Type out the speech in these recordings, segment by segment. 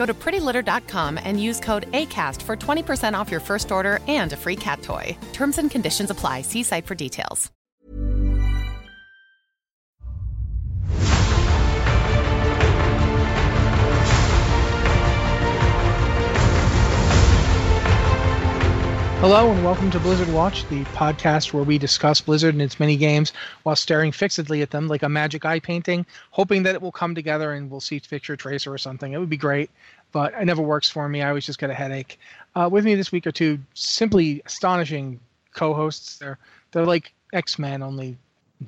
Go to prettylitter.com and use code ACAST for 20% off your first order and a free cat toy. Terms and conditions apply. See site for details. Hello and welcome to Blizzard Watch, the podcast where we discuss Blizzard and its many games while staring fixedly at them like a magic eye painting, hoping that it will come together and we'll see picture tracer or something. It would be great, but it never works for me. I always just get a headache. Uh, with me this week are two simply astonishing co-hosts. They're they're like X Men, only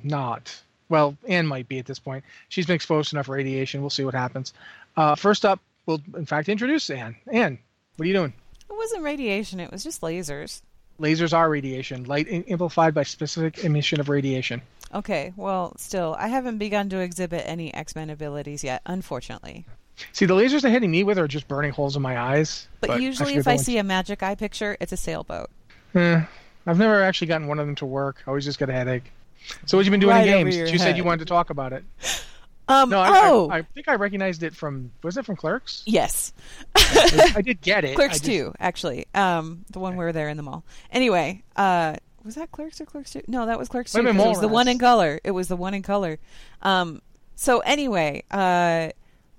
not. Well, Anne might be at this point. She's been exposed to enough radiation. We'll see what happens. Uh, first up, we'll in fact introduce Anne. Anne, what are you doing? It wasn't radiation, it was just lasers. Lasers are radiation, light amplified by specific emission of radiation. Okay, well, still, I haven't begun to exhibit any X Men abilities yet, unfortunately. See, the lasers they're hitting me with are just burning holes in my eyes. But, usually, if I see a magic eye picture, it's a sailboat. Eh, I've never actually gotten one of them to work. I always just get a headache. So, what you been doing Right in games? You said you wanted to talk about it. Um, No, I, oh, I, I think I recognized it from. Was it from Clerks? yes. I did get it. Clerks just- 2, actually. Um, the one where they're in the mall. Anyway, uh, was that Clerks or Clerks 2? No, that was Clerks 2. Might have been 'cause it was the one in color. It was the one in color. Um, so anyway, uh,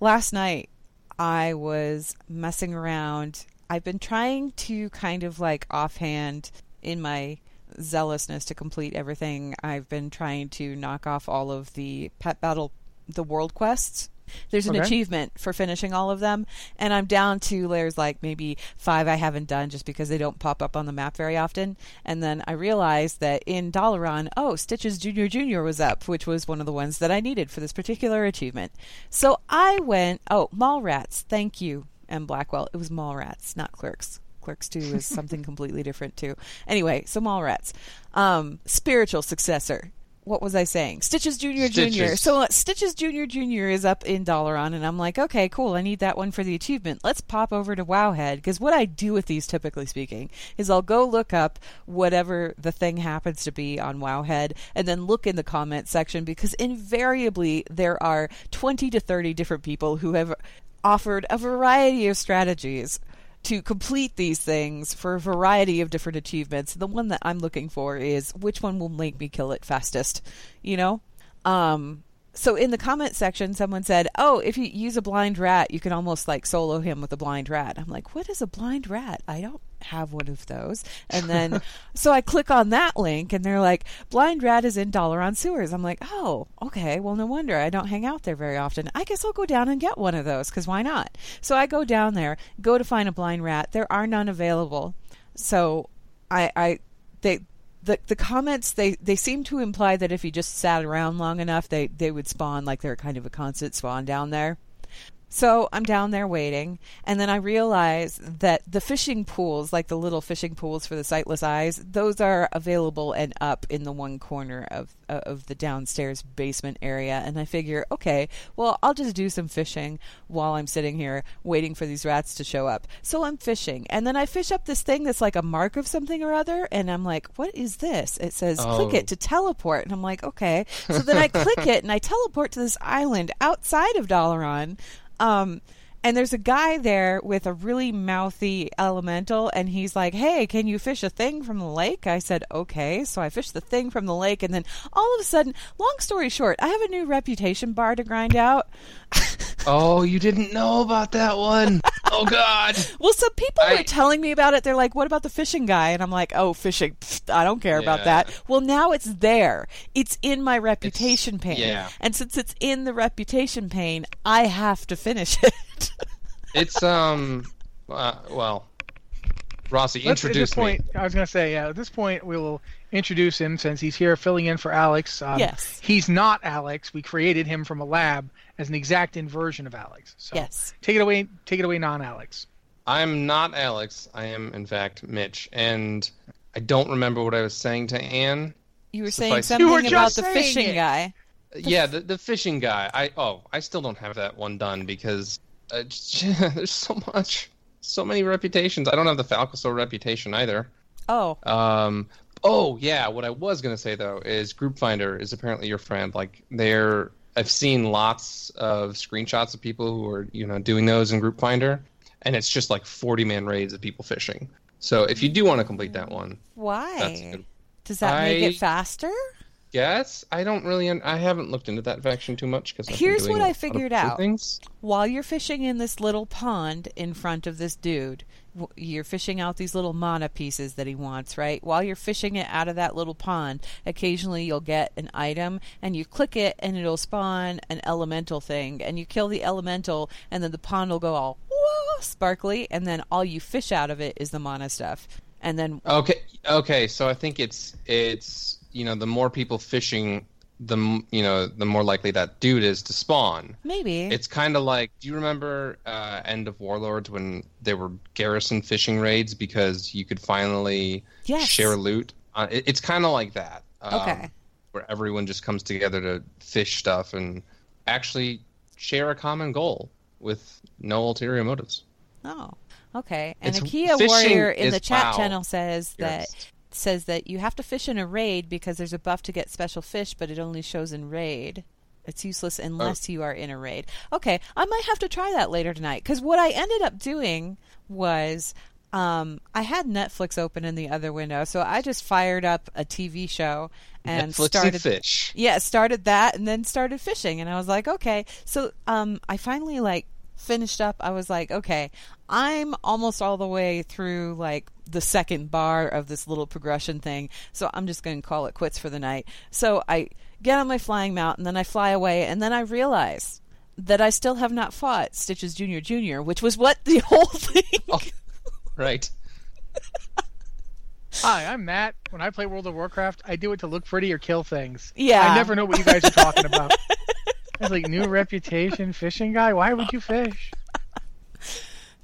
last night I was messing around. I've been trying to kind of like offhand in my zealousness to complete everything. I've been trying to knock off all of the pet battle, the world quests. There's an Okay. achievement for finishing all of them, and I'm down to layers like maybe five I haven't done just because they don't pop up on the map very often. And then I realized that in Dalaran, oh, Stitches Junior Junior was up, which was one of the ones that I needed for this particular achievement. So I went, oh, Mallrats, thank you, M. Blackwell. It was Mallrats, not Clerks. Clerks 2 is something completely different too. Anyway, so Mallrats. Um, spiritual successor. What was I saying? Stitches Junior Junior. So uh, Stitches Junior Junior is up in Dalaran, and I'm like, okay, cool. I need that one for the achievement. Let's pop over to Wowhead because what I do with these, typically speaking, is I'll go look up whatever the thing happens to be on Wowhead, and then look in the comment section because invariably there are 20 to 30 different people who have offered a variety of strategies to complete these things for a variety of different achievements. The one that I'm looking for is which one will make me kill it fastest, you know? Um so in the comment section someone said, "Oh, if you use a blind rat, you can almost like solo him with a blind rat." I'm like, "What is a blind rat? I don't have one of those." And then so I click on that link and they're like, "Blind rat is in Dalaran sewers." I'm like, "Oh, okay. Well, no wonder I don't hang out there very often. I guess I'll go down and get one of those cuz why not?" So I go down there, go to find a blind rat. There are none available. So I I they the the comments they they seem to imply that if you just sat around long enough they they would spawn like they're kind of a constant spawn down there. So I'm down there waiting, and then I realize that the fishing pools, like the little fishing pools for the sightless eyes, those are available and up in the one corner of uh, of the downstairs basement area. And I figure, okay, well, I'll just do some fishing while I'm sitting here waiting for these rats to show up. So I'm fishing, and then I fish up this thing that's like a mark of something or other, and I'm like, what is this? It says click Oh. it to teleport, and I'm like, okay. So then I click it, and I teleport to this island outside of Dalaran. Um, and there's a guy there with a really mouthy elemental, and he's like, "Hey, can you fish a thing from the lake?" I said, "Okay." So I fished the thing from the lake, and then all of a sudden, long story short, I have a new reputation bar to grind out. oh, you didn't know about that one? Oh God. well, some people I- were telling me about it. They're like, "What about the fishing guy?" And I'm like, "Oh, fishing. Pfft, I don't care about that." Well, now it's there. It's in my reputation pane. yeah. And since it's in the reputation pane, I have to finish it. It's um, uh, well, Rossi, Let's- at introduce this me. point, I was going to say, yeah, at this point, we will introduce him since he's here filling in for Alex. Um, Yes. He's not Alex. We created him from a lab as an exact inversion of Alex. So Yes. take it away, take it away, non-Alex. I'm not Alex. I am, in fact, Mitch, and I don't remember what I was saying to Anne. You were saying Suffice it. something You were about the fishing it. guy. Yeah, the the fishing guy. I oh, I still don't have that one done because uh, there's so much, so many reputations. I don't have the Falcosaur reputation either. Oh, Um. Oh yeah, what I was gonna say though is Group Finder is apparently your friend. Like they're, I've seen lots of screenshots of people who are you know doing those in Group Finder, and it's just like 40 man raids of people fishing. So if you do want to complete that one, why? that's good. Does that make I- it faster? Yes, I don't really. Un- I haven't looked into that faction too much because Here's what I figured out. Things. While you're fishing in this little pond in front of this dude, you're fishing out these little mana pieces that he wants, right? While you're fishing it out of that little pond, occasionally you'll get an item and you click it and it'll spawn an elemental thing and you kill the elemental and then the pond will go all whoa, sparkly and then all you fish out of it is the mana stuff. And then Okay, okay. So I think it's it's you know the more people fishing, the you know the more likely that dude is to spawn. maybe It's kind of like, do you remember uh, End of Warlords when there were garrison fishing raids because you could finally Yes. share loot? Uh, it, it's kind of like that. um, Okay. Where everyone just comes together to fish stuff and actually share a common goal with no ulterior motives. Oh, okay. And It's- Akia fishing Warrior in the chat WoW. channel says that Yes. Says that you have to fish in a raid because there's a buff to get special fish, but it only shows in raid. It's useless unless you are in a raid. Okay, I might have to try that later tonight because what I ended up doing was um, I had Netflix open in the other window, so I just fired up a TV show and Netflix started and fish. yeah, started that and then started fishing and I was like, okay. So um I finally like finished up. I was like, okay, I'm almost all the way through like the second bar of this little progression thing. So I'm just going to call it quits for the night. So I get on my flying mount and then I fly away and then I realize that I still have not fought Stitches Junior Junior, which was what the whole thing. Oh, right. Hi, I'm Matt. When I play World of Warcraft, I do it to look pretty or kill things. Yeah. I never know what you guys are talking about. It's like new reputation fishing guy. Why would you fish?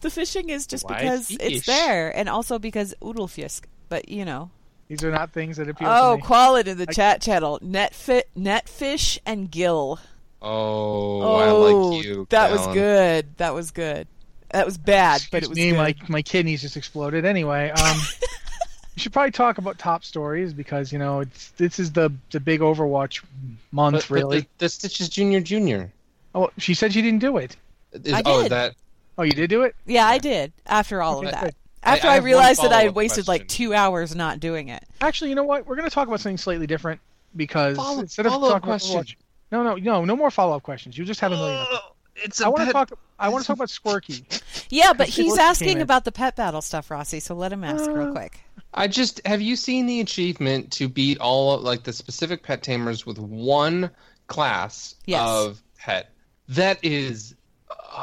The fishing is just Why because fish? it's there and also because Udelfisk. But you know. These are not things that appeal Oh, to me. call it in the chat channel. Netfit, netfish, and gill. Oh, I like you. That was good. That was good. That was bad, but it was me, good. my my kidneys just exploded. Anyway, um, we should probably talk about top stories because you know it's this is the the big Overwatch month, But, but really. the, the Stitches Junior Junior. Oh, she said she didn't do it. Is, I Oh, did. that Oh, you did do it. yeah, I did. After all Okay, of that, good. After I I, have one realized that I had follow-up wasted like two hours not doing it. Actually, you know what? We're going to talk about something slightly different because Follow- instead of follow-up talking about question. Overwatch, no, no, no, no more follow up questions. You just have a million. of them. it's I want to talk. I want to talk about Squirky. Yeah, but he's Squirky asking about the pet battle stuff, Rossi. So let him ask real Uh, quick. I just have you seen the achievement to beat all like the specific pet tamers with one class Yes. of pet? That is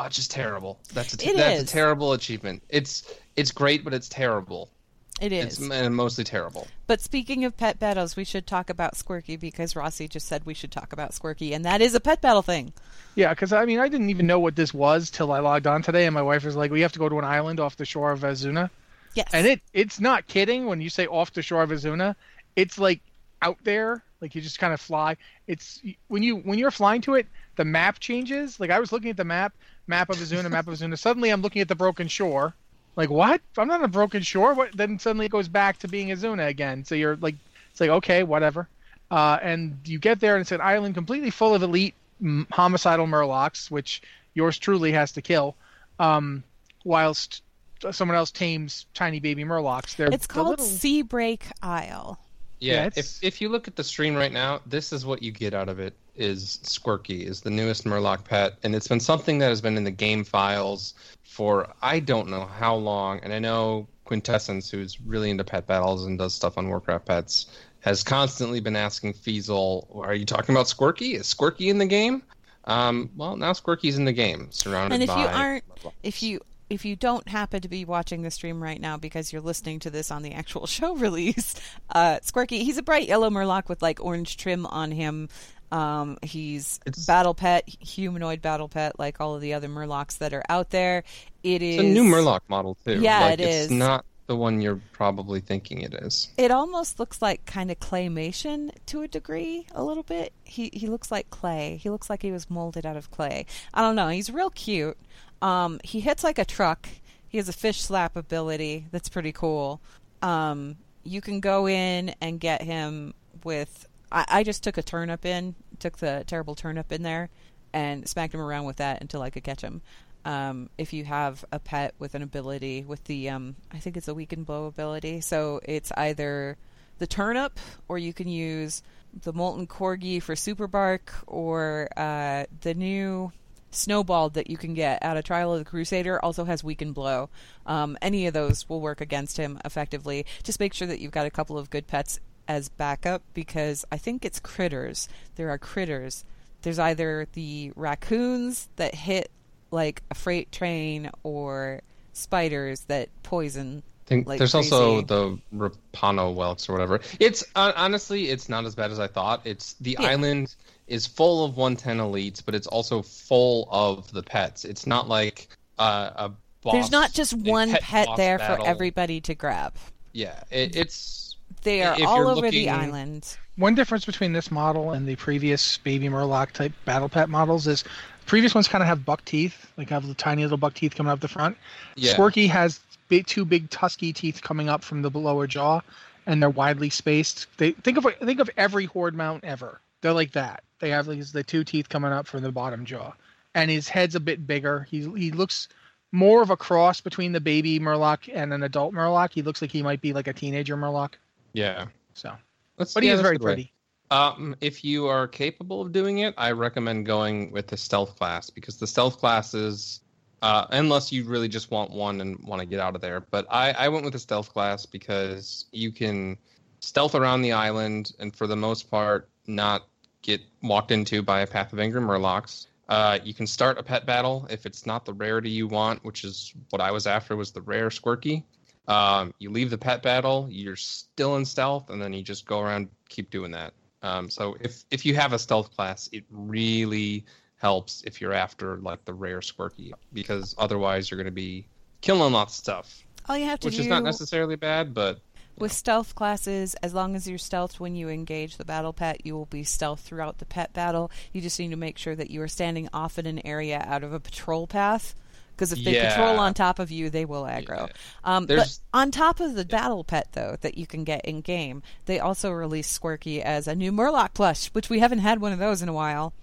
oh, just terrible. That's a, It that's is. a terrible achievement. It's it's great, but it's terrible. It It's is. mostly terrible. But speaking of pet battles, we should talk about Squirky because Rossi just said we should talk about Squirky, and that is a pet battle thing. Yeah, because I mean, I didn't even know what this was till I logged on today, and my wife was like, "We have to go to an island off the shore of Azsuna," Yes. and it it's not kidding when you say off the shore of Azsuna. It's like out there, like you just kind of fly. It's when you when you're flying to it, the map changes. Like I was looking at the map, map of Azsuna, map of Azsuna. Suddenly, I'm looking at the broken shore. Like what? I'm not on a broken shore. What? Then suddenly it goes back to being Azsuna again. So you're like, it's like okay, whatever. Uh, and you get there and it's an island completely full of elite homicidal murlocs, which yours truly has to kill. um, whilst someone else tames tiny baby murlocs. They're It's called little- Seabreak Isle. Yeah, Yeah, if if you look at the stream right now, this is what you get out of it is Squirky is the newest Murloc pet, and it's been something that has been in the game files for I don't know how long. And I know Quintessence, who's really into pet battles and does stuff on Warcraft pets, has constantly been asking Feasel, "Are you talking about Squirky? Is Squirky in the game?" Um, well, now Squirky's in the game, surrounded And if by. you aren't, if you if you don't happen to be watching the stream right now because you're listening to this on the actual show release, uh, Squirky, he's a bright yellow Murloc with like orange trim on him. Um, he's It's- battle pet, humanoid battle pet, like all of the other Murlocs that are out there. It is it's a new Murloc model too. Yeah, like, it it's is. not the one you're probably thinking it is. It almost looks like kind of claymation to a degree, a little bit. He he looks like clay. He looks like he was molded out of clay. I don't know. He's real cute. Um, he hits like a truck. He has a fish slap ability that's pretty cool. Um, you can go in and get him with. I, I just took a turnip in, took the terrible turnip in there, and smacked him around with that until I could catch him. Um, if you have a pet with an ability with the, um, I think it's a weaken blow ability, so it's either the turnip or you can use the molten corgi for super bark or uh, the new snowball that you can get out of Trial of the Crusader also has weaken blow. Um, any of those will work against him effectively. Just make sure that you've got a couple of good pets as backup because I think it's critters. There are critters. There's either the raccoons that hit like a freight train or spiders that poison. I think like there's also the Rapana whelks or whatever. It's uh, honestly, it's not as bad as I thought. It's the Yeah. island is full of 110 elites, but it's also full of the pets. It's not like uh, a boss. There's not just one pet, boss there battle. for everybody to grab. Yeah, it, it's They are all you're over the island. One difference between this model and the previous baby Murloc type battle pet models is previous ones kind of have buck teeth, like have the tiny little buck teeth coming up the front. yeah. Squirky has big, two big tusky teeth coming up from the lower jaw, and they're widely spaced. They think of think of every horde mount ever. They're like that. They have these the two teeth coming up from the bottom jaw, and his head's a bit bigger. He he looks more of a cross between the baby Murloc and an adult Murloc. He looks like he might be like a teenager Murloc. Yeah. So, That's, but he is very pretty. Um, if you are capable of doing it, I recommend going with the stealth class because the stealth classes, uh, unless you really just want one and want to get out of there. But I, I went with the stealth class because you can stealth around the island and for the most part not get walked into by a path of anger murlocs. Uh, you can start a pet battle if it's not the rarity you want, which is what I was after was the rare Squirky. Um, you leave the pet battle, you're still in stealth, and then you just go around, keep doing that. Um, so if if you have a stealth class, it really helps if you're after like the rare Squirky, because otherwise you're going to be killing lots of stuff, All you have to which do is not necessarily bad, but with stealth classes, as long as you're stealthed when you engage the battle pet, you will be stealth throughout the pet battle. You just need to make sure that you are standing off in an area out of a patrol path. Because if they Yeah. patrol on top of you, they will aggro. Yeah. Um, but on top of the battle pet, though, that you can get in game, they also released Squirky as a new Murloc plush, which we haven't had one of those in a while.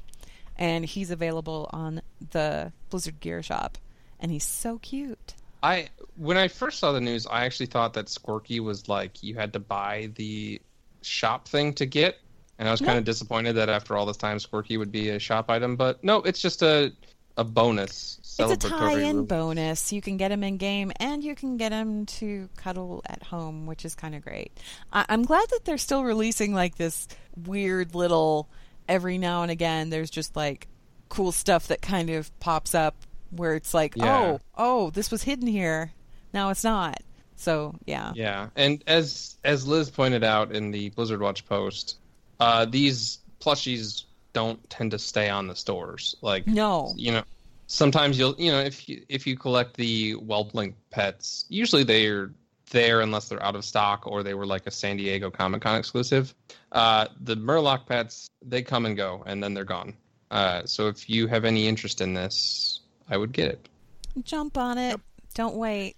And he's available on the Blizzard Gear Shop. And he's so cute. I when I first saw the news, I actually thought that Squirky was like you had to buy the shop thing to get, and I was kind of disappointed that after all this time, Squirky would be a shop item. But no, it's just a a bonus. It's a tie-in release. bonus. You can get them in game, and you can get them to cuddle at home, which is kind of great. I- I'm glad that they're still releasing like this weird little. Every now and again, there's just like cool stuff that kind of pops up where it's like, Yeah. oh, oh, this was hidden here. Now it's not. So yeah, Yeah, and as as Liz pointed out in the Blizzard Watch post, uh, these plushies don't tend to stay on the stores. Like No. you know, sometimes you'll you know if you if you collect the Whelplink pets, usually they're there unless they're out of stock or they were like a San Diego Comic Con exclusive. Uh, the Murloc pets they come and go and then they're gone. Uh, so if you have any interest in this, I would get it. jump on it. Don't wait.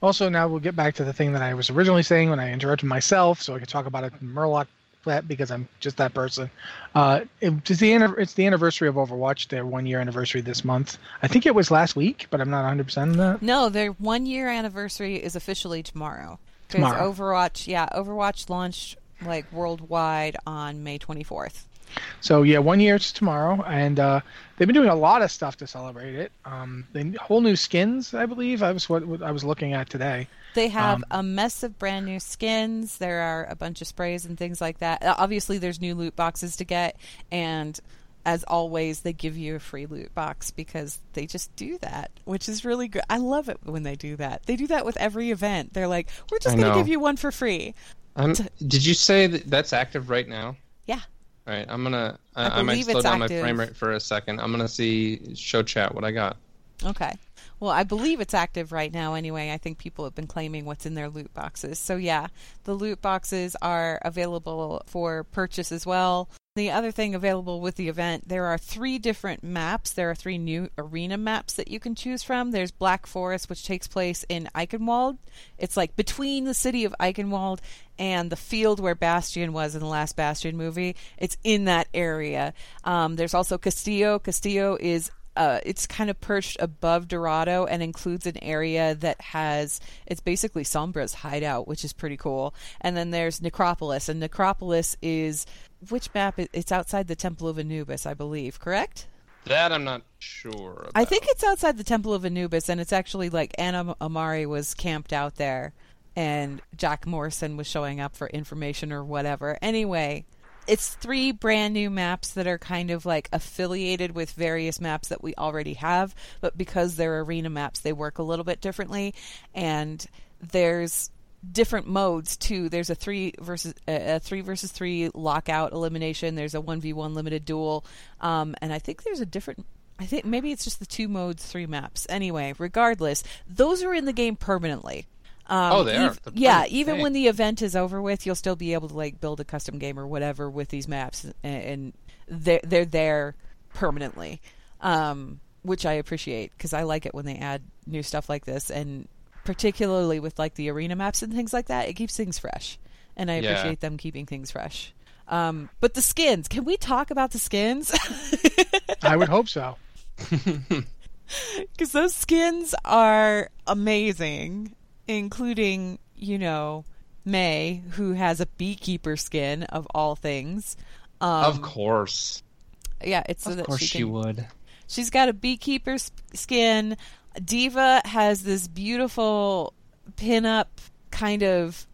Also, now we'll get back to the thing that I was originally saying when I interrupted myself, so I could talk about it in Murloc that because I'm just that person. Uh, it's the it's the anniversary of Overwatch, their one year anniversary this month. I think it was last week, but I'm not 100 percent on that. No, their one year anniversary is officially tomorrow. Tomorrow. Overwatch, yeah, Overwatch launched like worldwide on May 24th. So yeah, one year is tomorrow, and uh, they've been doing a lot of stuff to celebrate it. Um, the whole new skins, I believe. I was what, what I was looking at today. They have Um, a mess of brand new skins. There are a bunch of sprays and things like that. Uh, Obviously, there's new loot boxes to get, and as always, they give you a free loot box because they just do that, which is really good. I love it when they do that. They do that with every event. They're like, "We're just going to give you one for free." I'm, did you say that that's active right now? All right, I'm gonna. I, I I, might slow down active. my frame rate for a second. I'm gonna see show chat what I got. Okay. Well, I believe it's active right now anyway. I think people have been claiming what's in their loot boxes. So, yeah, the loot boxes are available for purchase as well. The other thing available with the event, there are three different maps. There are three new arena maps that you can choose from. There's Black Forest, which takes place in Eichenwald. It's like between the city of Eichenwald and the field where Bastion was in the last Bastion movie. It's in that area. Um, there's also Castillo. Castillo is uh, it's kind of perched above Dorado and includes an area that has it's basically Sombra's hideout, which is pretty cool. And then there's Necropolis, and Necropolis is which map? It's outside the Temple of Anubis, I believe. Correct? That I'm not sure. About. I think it's outside the Temple of Anubis, and it's actually like Ana Amari was camped out there, and Jack Morrison was showing up for information or whatever. Anyway, it's three brand new maps that are kind of like affiliated with various maps that we already have, but because they're arena maps, they work a little bit differently, and there's different modes too. There's a three versus a three versus three lockout elimination. There's a one v one limited duel, um, and I think there's a different. I think maybe it's just the two modes, three maps. Anyway, regardless, those are in the game permanently. Um, Oh, they are. ev- They're yeah, even when the event is over with, you'll still be able to like build a custom game or whatever with these maps, and, they're they're there permanently, um, which I appreciate because I like it when they add new stuff like this, and particularly with like the arena maps and things like that, it keeps things fresh, and I Yeah. appreciate them keeping things fresh. Um, but the skins, can we talk about the skins? I would hope so. because those skins are amazing, including you know May, who has a beekeeper skin of all things. Um, of course. yeah, it's so Of that course she she would. She's got a beekeeper skin. D.Va has this beautiful pinup kind of.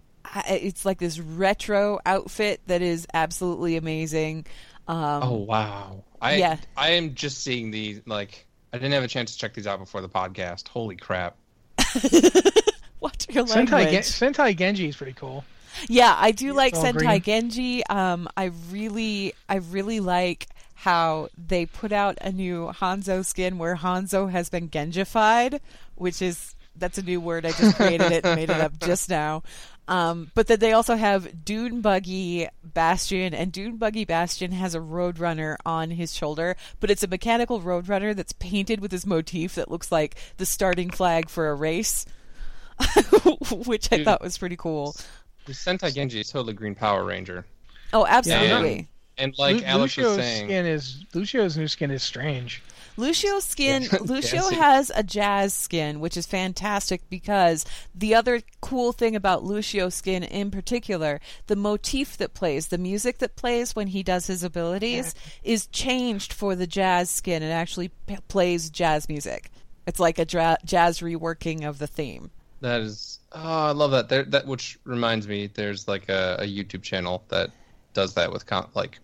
It's like this retro outfit that is absolutely amazing. Um, Oh wow. I yeah. I am just seeing these like I didn't have a chance to check these out before the podcast. Holy crap. Watch your Sentai, language. Gen- Sentai Genji is pretty cool. Yeah, I do like Sentai green. Genji. Um, I really, I really like how they put out a new Hanzo skin where Hanzo has been Genjified, which is that's a new word. I just created it and made it up just now. Um, but then they also have Dune Buggy Bastion, and Dune Buggy Bastion has a Roadrunner on his shoulder, but it's a mechanical Roadrunner that's painted with this motif that looks like the starting flag for a race, which I Dude. thought was pretty cool. The Sentai Genji is totally Green Power Ranger. Oh, absolutely. And like Lu- Alex Lucio's was saying, skin is Lucio's new skin is strange. Lucio's skin, Lucio has a jazz skin, which is fantastic because the other cool thing about Lucio's skin in particular, the motif that plays, the music that plays when he does his abilities is changed for the jazz skin. It actually p- plays jazz music. It's like a dra- jazz reworking of the theme. That is oh I love that. There that which reminds me, there's like a, a YouTube channel that does that with com- like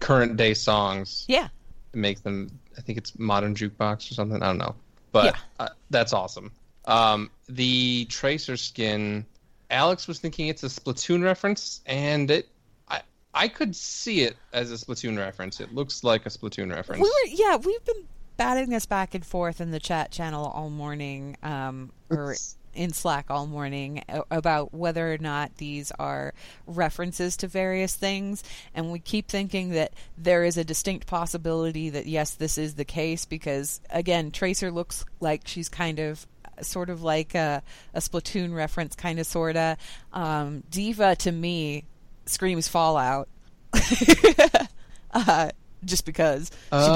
current day songs. Yeah. make them i think it's modern jukebox or something i don't know but Yeah. uh, that's awesome um, the tracer skin alex was thinking it's a splatoon reference and it i i could see it as a splatoon reference it looks like a splatoon reference We were, yeah, we've been batting this back and forth in the chat channel all morning, um, or in Slack all morning about whether or not these are references to various things, and we keep thinking that there is a distinct possibility that yes, this is the case because again, Tracer looks like she's kind of sort of like a, a Splatoon reference, kind of sorta. Um, D.Va to me screams Fallout uh, just because she oh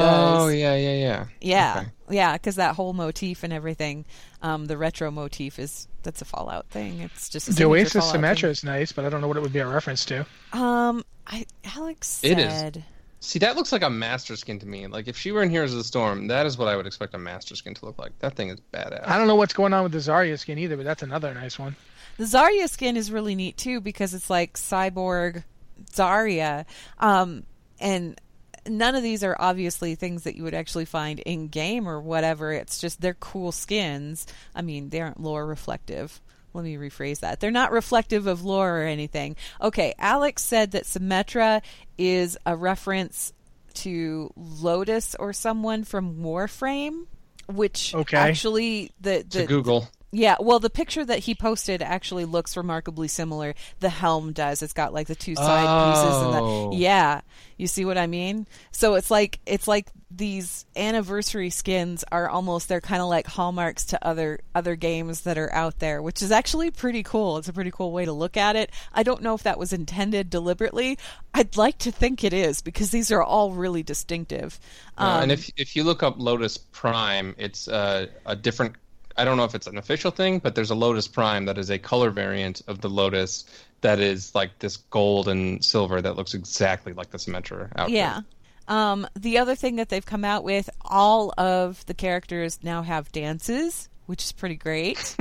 does. yeah, yeah, yeah. Yeah, Okay. yeah, because that whole motif and everything, um, the retro motif is that's a Fallout thing. It's just The signature Oasis Fallout Symmetra is nice, but I don't know what it would be a reference to. Um, I Alex It is. said. See, that looks like a master skin to me. Like if she were in Heroes of the Storm, that is what I would expect a master skin to look like. That thing is badass. I don't know what's going on with the Zarya skin either, but that's another nice one. The Zarya skin is really neat too because it's like cyborg Zarya, um, and none of these are obviously things that you would actually find in game or whatever. It's just they're cool skins. I mean, they aren't lore reflective. Let me rephrase that. They're not reflective of lore or anything. Okay, Alex said that Symmetra is a reference to Lotus or someone from Warframe, which Okay. actually the to the Google. Yeah, well, the picture that he posted actually looks remarkably similar. The helm does. It's got like the two side pieces and Oh. the yeah. You see what I mean? So it's like it's like these anniversary skins are almost they're kind of like hallmarks to other other games that are out there, which is actually pretty cool. It's a pretty cool way to look at it. I don't know if that was intended deliberately. I'd like to think it is because these are all really distinctive. Uh, Um, and if if you look up Lotus Prime, it's uh, a different. I don't know if it's an official thing, but there's a Lotus Prime that is a color variant of the Lotus that is like this gold and silver that looks exactly like the Symmetra outfit. Yeah. Um, the other thing that they've come out with, all of the characters now have dances, which is pretty great.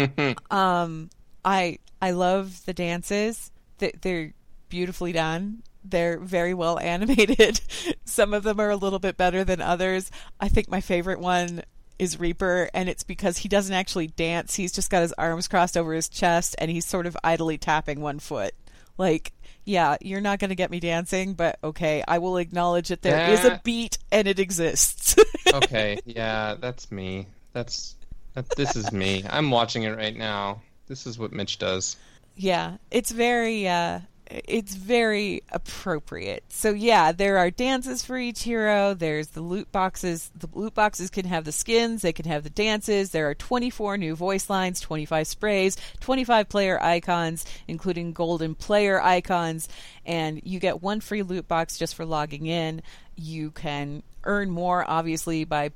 um, I I love the dances. They, they're beautifully done. They're very well animated. Some of them are a little bit better than others. I think my favorite one is Reaper, and it's because he doesn't actually dance. He's just got his arms crossed over his chest, and he's sort of idly tapping one foot. Like, yeah, you're not going to get me dancing, but okay, I will acknowledge that there is a beat and it exists. okay, yeah, that's me. That's that, this is me. I'm watching it right now. This is what Mitch does. yeah, it's very uh it's very appropriate. So yeah, there are dances for each hero. There's the loot boxes. The loot boxes can have the skins, they can have the dances. There are 24 new voice lines, 25 sprays, 25 player icons, including golden player icons, and you get one free loot box just for logging in. You can earn more obviously by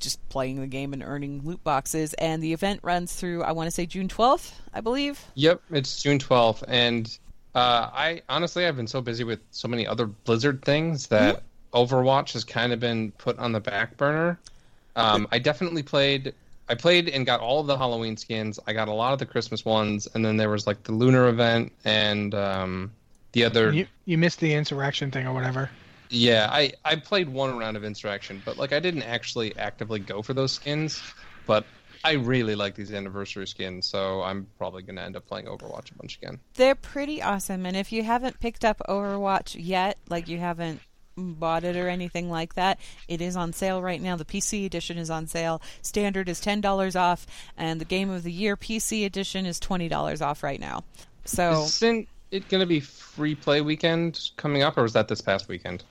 just playing the game and earning loot boxes and the event runs through I want to say June 12th, I believe. Yep, it's June 12th, and uh, I honestly I've been so busy with so many other Blizzard things that Overwatch has kind of been put on the back burner. Um, I definitely played. I played and got all of the Halloween skins. I got a lot of the Christmas ones, and then there was like the Lunar event and um, the other. You you missed the insurrection thing or whatever. Yeah, I I played one round of Insurrection, but like I didn't actually actively go for those skins. But I really like these anniversary skins, so I'm probably gonna end up playing Overwatch a bunch again. They're pretty awesome, and if you haven't picked up Overwatch yet, like you haven't bought it or anything like that, it is on sale right now. The PC edition is on sale. Standard is ten dollars off, and the Game of the Year PC edition is twenty dollars off right now. So Isn't it going to be free play weekend coming up, or was that this past weekend?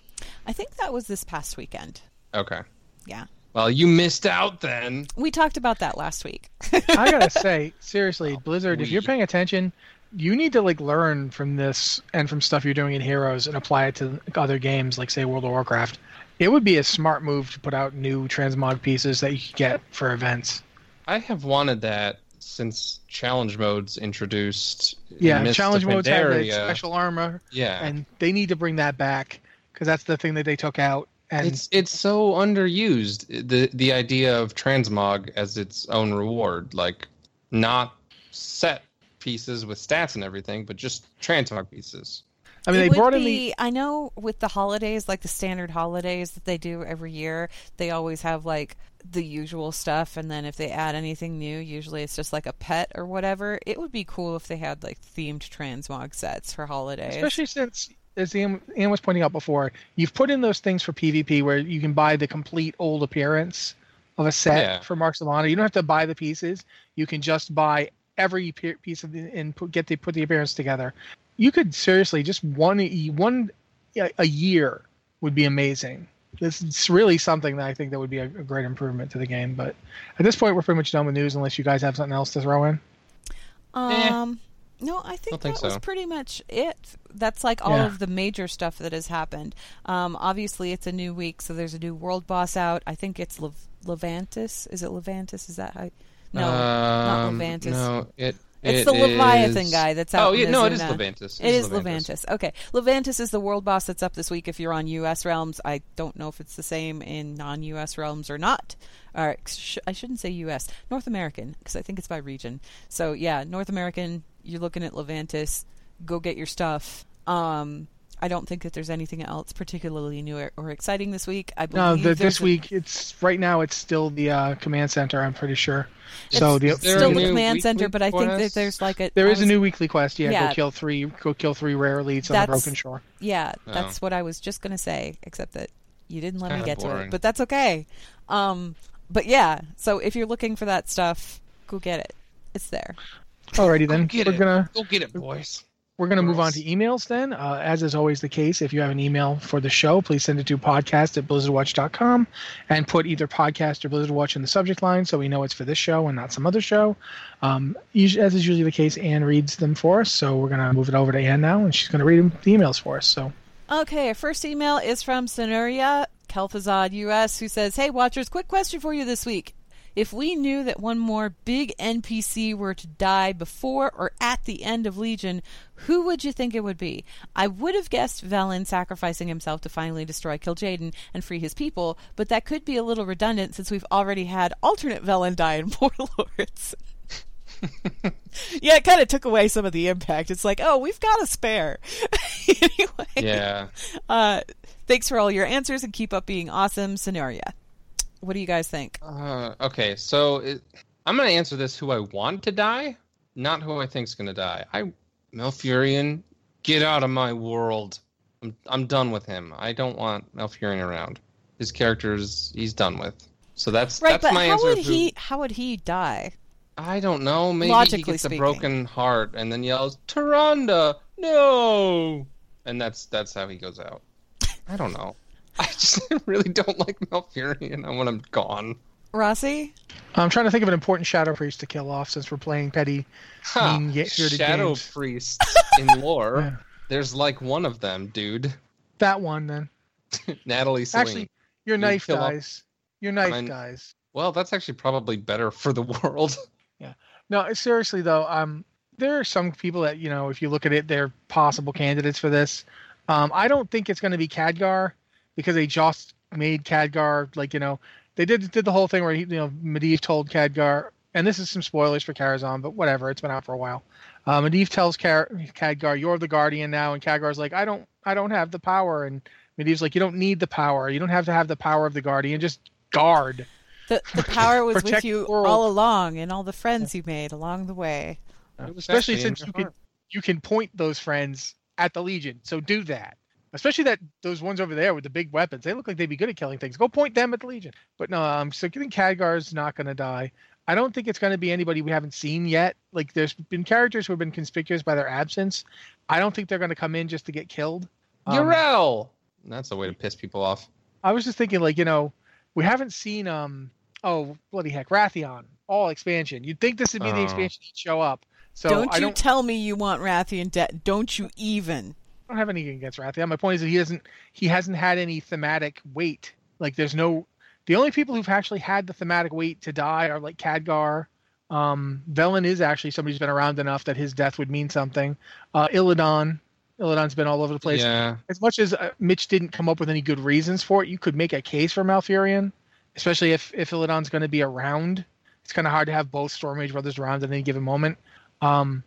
I think that was this past weekend. Okay. Yeah, Well, you missed out then. we talked about that last week. I gotta say, seriously, oh, Blizzard, if you're paying attention, you need to like learn from this and from stuff you're doing in Heroes and apply it to other games, like say World of Warcraft. It would be a smart move to put out new transmog pieces that you could get for events. I have wanted that since challenge modes introduced. Yeah, Mists challenge modes have special armor, Yeah, and they need to bring that back because that's the thing that they took out. And it's it's so underused. The the idea of transmog as its own reward, like not set pieces with stats and everything, but just transmog pieces. I mean, It they would brought in the I know with the holidays, like the standard holidays that they do every year, they always have like the usual stuff, and then if they add anything new, usually it's just like a pet or whatever. It would be cool if they had like themed transmog sets for holidays. especially since as Ian, Ian was pointing out before, you've put in those things for PvP where you can buy the complete old appearance of a set Yeah. for Marks of Honor. You don't have to buy the pieces. You can just buy every piece of the and put, get the put the appearance together. You could seriously just one one a a year would be amazing. This is really something that I think that would be a, a great improvement to the game. But at this point, we're pretty much done with news unless you guys have something else to throw in. um, No, I think Don't think that was pretty much it. That's like all Yeah. of the major stuff that has happened. Um, obviously, it's a new week, so there's a new world boss out. I think it's Lev- Levantus. Is it Levantus? Is that how? No, not Um, Levantus. No, it. It's it the Leviathan is- guy that's out Oh yeah, no, it is Zona. Levantus. It is Levantus. Okay. Levantus is the world boss that's up this week if you're on US realms. I don't know if it's the same in non US realms or not. Or sh- I shouldn't say US. North American, because I think it's by region. So, yeah, North American, you're looking at Levantus. Go get your stuff. Um, I don't think that there's anything else particularly new or, or exciting this week. I No, the, this a- week it's right now. It's still the uh, command center. I'm pretty sure. So it's the, there still a the new command center, weekly but I think that there's like a. there I is a new weekly quest. Yeah, Yeah. go kill three. Go kill three rare elites on the That's- Broken Shore. Yeah, Oh. that's what I was just gonna say, except that you didn't let me Kinda get to it. But that's okay. Um, but yeah, so if you're looking for that stuff, go get it. It's there. Alrighty then. get We're it. gonna Go get it, boys. We're going to move on to emails then. Uh, as is always the case, if you have an email for the show, please send it to podcast at blizzardwatch.com and put either podcast or Blizzard Watch in the subject line so we know it's for this show and not some other show. Um, as is usually the case, Anne reads them for us. So we're going to move it over to Anne now and she's going to read the emails for us. So Okay, our first email is from Sonoria Kel'Thuzad US, who says, "Hey Watchers, quick question for you this week. If we knew that one more big NPC were to die before or at the end of Legion, who would you think it would be? I would have guessed Velen sacrificing himself to finally destroy Kil'jaeden and free his people, but that could be a little redundant since we've already had alternate Velen die in Warlords. yeah, it kind of took away some of the impact. It's like, oh, we've got a spare. anyway, Yeah. uh, thanks for all your answers and keep up being awesome, Sonoria. What do you guys think? Uh, okay, so it, I'm gonna answer this: who I want to die, not who I think's gonna die. I, Malfurion, get out of my world. I'm I'm done with him. I don't want Malfurion around. His character's he's done with. So that's Right, that's but my how answer. would who- he? How would he die? I don't know. Maybe he gets speaking. a broken heart and then yells, "Tyrande, no!" And that's that's how he goes out. I don't know. I just really don't like Malfurion. I want him gone. Rossi? I'm trying to think of an important Shadow Priest to kill off since we're playing petty. Ha! mean, get rid Shadow games. priests in lore. Yeah. There's like one of them, dude. That one then. Natalie Seline. Actually, your You'd knife kill off- guys. Your knife Mine- guys. well, that's actually probably better for the world. Yeah. No, seriously though, um, there are some people that you know, if you look at it, they're possible candidates for this. Um, I don't think it's going to be Khadgar because they just made Khadgar like you know they did did the whole thing where he, you know Medivh told Khadgar, and this is some spoilers for Karazhan, but whatever, it's been out for a while. Uh, Medivh tells Car- Khadgar, "You're the Guardian now," and Khadgar's like, "I don't, I don't have the power," and Medivh's like, "You don't need the power. You don't have to have the power of the Guardian. Just guard." The the power was with you world. all along, and all the friends you made along the way. Especially since you can you can point those friends at the Legion. So do that. Especially that those ones over there with the big weapons. They look like they'd be good at killing things. Go point them at the Legion. But no, um, so I think Khadgar's not going to die. I don't think it's going to be anybody we haven't seen yet. Like there's been characters who have been conspicuous by their absence. I don't think they're going to come in just to get killed. Um, Yrel! That's a way to piss people off. I was just thinking, like you know, we haven't seen um oh bloody heck Wrathion all expansion. You'd think this would be the Oh. expansion he'd show up. So don't I you don't tell me you want Wrathion dead? Don't you even? I don't have anything against Wrathion. My point is that he doesn't he hasn't had any thematic weight. Like there's no the only people who've actually had the thematic weight to die are like Khadgar. Um Velen is actually somebody who's been around enough that his death would mean something. Uh Illidan. Illidan's been all over the place. Yeah. As much as uh, Mitch didn't come up with any good reasons for it, you could make a case for Malfurion, especially if if Illidan's going to be around. It's kind of hard to have both Stormrage brothers around at any given moment. Um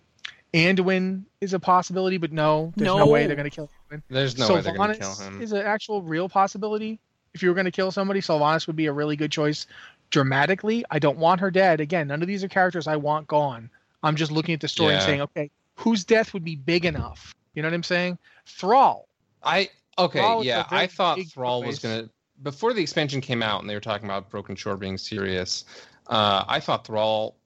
Anduin is a possibility, but no, there's no, No. way they're going to kill Anduin. There's no way they're going to kill Sylvanas him. is an actual real possibility. If you were going to kill somebody, Sylvanas would be a really good choice dramatically. I don't want her dead. Again, none of these are characters I want gone. I'm just looking at the story and saying, okay, whose death would be big enough? You know what I'm saying? Thrall. I okay, Thrall yeah. I thought big Thrall was gonna before the expansion came out and they were talking about Broken Shore being serious. Uh, I thought Thrall.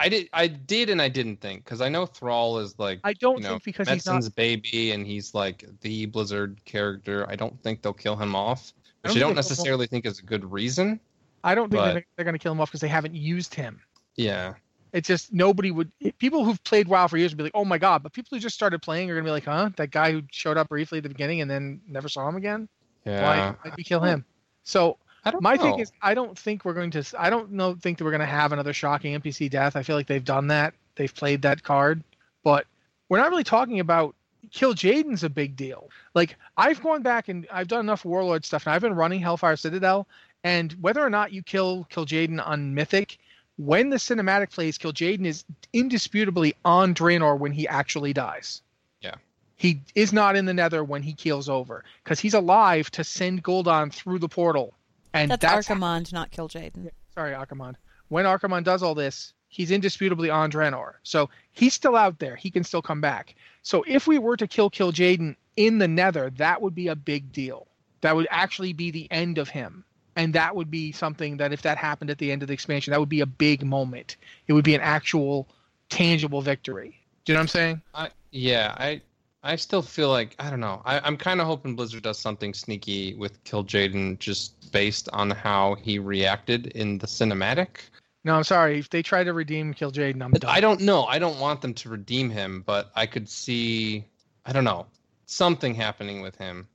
I did. I did, and I didn't think because I know Thrall is like I don't you know think because he's not. Metzen's baby, and he's like the Blizzard character. I don't think they'll kill him off, I which don't I don't kill him necessarily think is a good reason. I don't think but- they're, they're going to kill him off because they haven't used him. Yeah, It's just nobody would. People who've played WoW for years would be like, "Oh my god!" But people who just started playing are gonna be like, "Huh? That guy who showed up briefly at the beginning and then never saw him again? Yeah. Why? We kill him?" So I don't my know. thing is, I don't think we're going to. I don't know. Think that we're going to have another shocking NPC death. I feel like they've done that. They've played that card, but we're not really talking about Kil'jaeden's a big deal. Like I've gone back and I've done enough Warlord stuff, and I've been running Hellfire Citadel, and whether or not you kill Kil'jaeden on Mythic, when the cinematic plays, Kil'jaeden is indisputably on Draenor when he actually dies. Yeah. He is not in the Nether when he keels over because he's alive to send Gul'dan through the portal, and That's, that's, Archimonde, not Kil'jaeden. sorry, Archimonde. When Archimonde does all this, he's indisputably on Draenor. So he's still out there. He can still come back. So if we were to kill Kil'jaeden in the Nether, that would be a big deal. That would actually be the end of him. And that would be something that if that happened at the end of the expansion, that would be a big moment. It would be an actual tangible victory. Do you know what I'm saying? I, yeah, I I still feel like I don't know. I, I'm kind of hoping Blizzard does something sneaky with Kil'jaeden, just based on how he reacted in the cinematic. No, I'm sorry. If they try to redeem Kil'jaeden, I'm But done. I don't know. I don't want them to redeem him, but I could see. I don't know something happening with him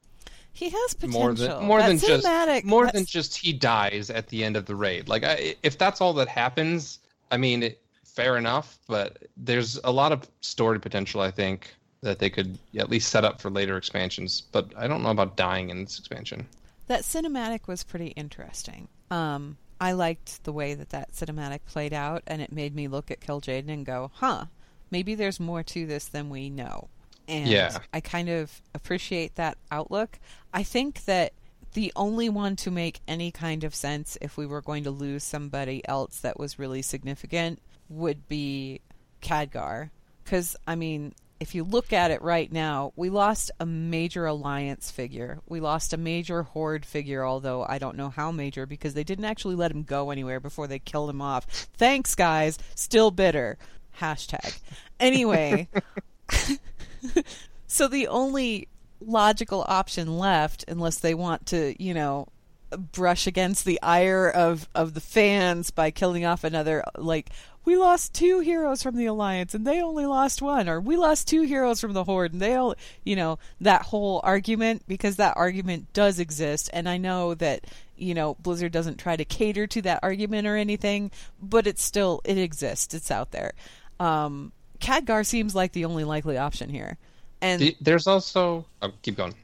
He has potential. more than more That than just more has- than just he dies at the end of the raid. Like I, if that's all that happens, I mean, it, fair enough. But there's a lot of story potential. I think that they could at least set up for later expansions. But I don't know about dying in this expansion. that cinematic was pretty interesting. Um, I liked the way that that cinematic played out, and it made me look at Kil'jaeden and go, "Huh, maybe there's more to this than we know." And Yeah. I kind of appreciate that outlook. I think that the only one to make any kind of sense if we were going to lose somebody else that was really significant would be Khadgar. Because, I mean, if you look at it right now, we lost a major alliance figure. We lost a major horde figure, although I don't know how major because they didn't actually let him go anywhere before they killed him off. Thanks, guys. Still bitter. Hashtag. Anyway, so the only logical option left, unless they want to, you know, brush against the ire of of the fans by killing off another like we lost two heroes from the alliance and they only lost one or we lost two heroes from the horde and they all you know that whole argument because that argument does exist and i know that you know blizzard doesn't try to cater to that argument or anything but it's still it exists it's out there um Khadgar seems like the only likely option here and There's also. Oh, keep going.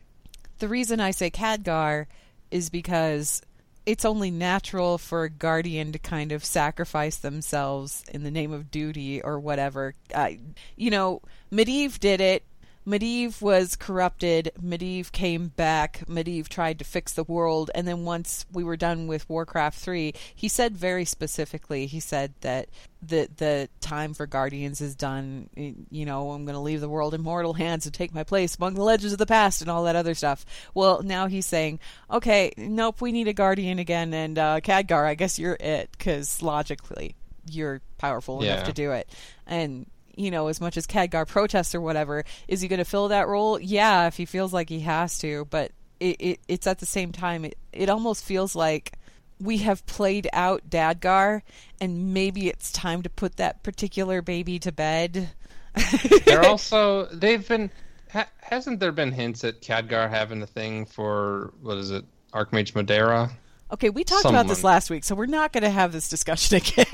the reason I say Khadgar is because it's only natural for a guardian to kind of sacrifice themselves in the name of duty or whatever. Uh, you know, Medivh did it. Medivh was corrupted. Medivh came back. Medivh tried to fix the world. And then once we were done with Warcraft 3, he said very specifically, he said that the, the time for Guardians is done. You know, I'm going to leave the world in mortal hands and take my place among the legends of the past and all that other stuff. Well, now he's saying, okay, nope, we need a Guardian again. And uh, Khadgar, I guess you're it, because logically, you're powerful enough to do it. And you know, as much as Khadgar protests or whatever, is he going to fill that role? Yeah, if he feels like he has to. But it, it it's at the same time, it, it almost feels like we have played out Dadgar, and maybe it's time to put that particular baby to bed. They're also they've been ha, hasn't there been hints at Khadgar having a thing for what is it Archmage Modera? Okay, we talked about this last week, so we're not going to have this discussion again.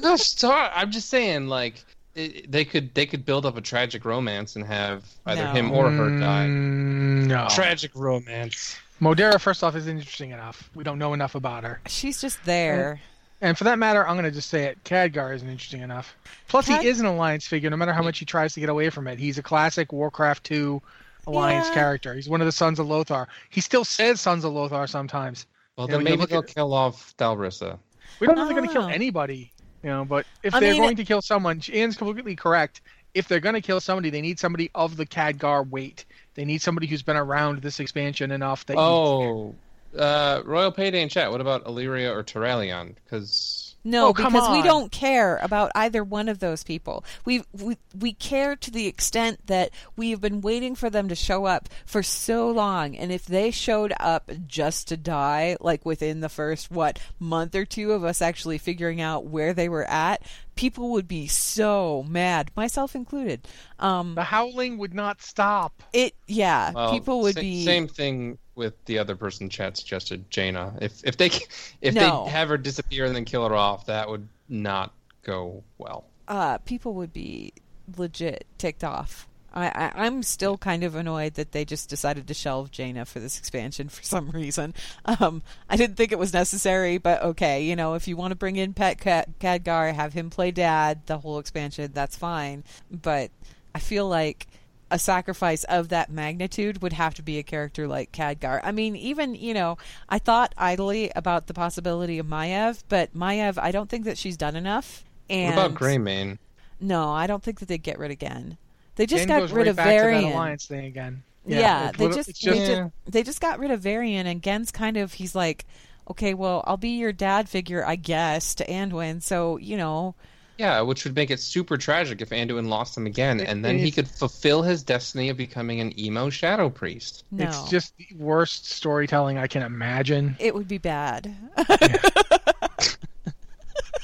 Gosh, I'm just saying like it, they could they could build up a tragic romance and have either No. him or her die. Mm, no. Tragic romance. Modera, first off, is interesting enough. We don't know enough about her. She's just there. And for that matter, I'm going to just say it. Khadgar isn't interesting enough. Plus, Khad- he is an alliance figure. No matter how much he tries to get away from it, he's a classic Warcraft 2 alliance Yeah. character. He's one of the Sons of Lothar. He still says Sons of Lothar sometimes. Well, then we can maybe look they'll at- kill off Dalrissa. We don't know I if they're going to kill anybody, you know. But if I they're mean- going to kill someone, Ian's completely correct. If they're going to kill somebody, they need somebody of the Khadgar weight. They need somebody who's been around this expansion enough that. you- Oh, uh, Royal Payday in chat. What about Alleria or Turalyon? Because No, Oh, come because we don't care about either one of those people. We, we we care to the extent that we have been waiting for them to show up for so long, and if they showed up just to die, like within the first what month or two of us actually figuring out where they were at, people would be so mad, myself included. Um, The howling would not stop. it yeah, Well, people would sa- be same thing with the other person chat suggested, Jaina. If if they if No. they have her disappear and then kill her off, that would not go well. uh, people would be legit ticked off. I, I, I'm still kind of annoyed that they just decided to shelve Jaina for this expansion for some reason. Um, I didn't think it was necessary, but okay, you know, if you want to bring in Pet Khadgar, have him play dad the whole expansion, that's fine. But I feel like a sacrifice of that magnitude would have to be a character like Khadgar. I mean, even, you know, I thought idly about the possibility of Maiev, but Maiev, I don't think that she's done enough. And what about Greymane? no, I don't think that they'd get rid again. They just Jen got rid right of of back to that Varian. alliance thing again. Yeah, it's they lit- just, it's they just just they just got rid of Varian, and Genn's kind of he's like, okay, well, I'll be your dad figure, I guess, to Anduin. So you know, Yeah, which would make it super tragic if Anduin lost him again, and then he could fulfill his destiny of becoming an emo shadow priest. no, It's just the worst storytelling I can imagine. it would be bad.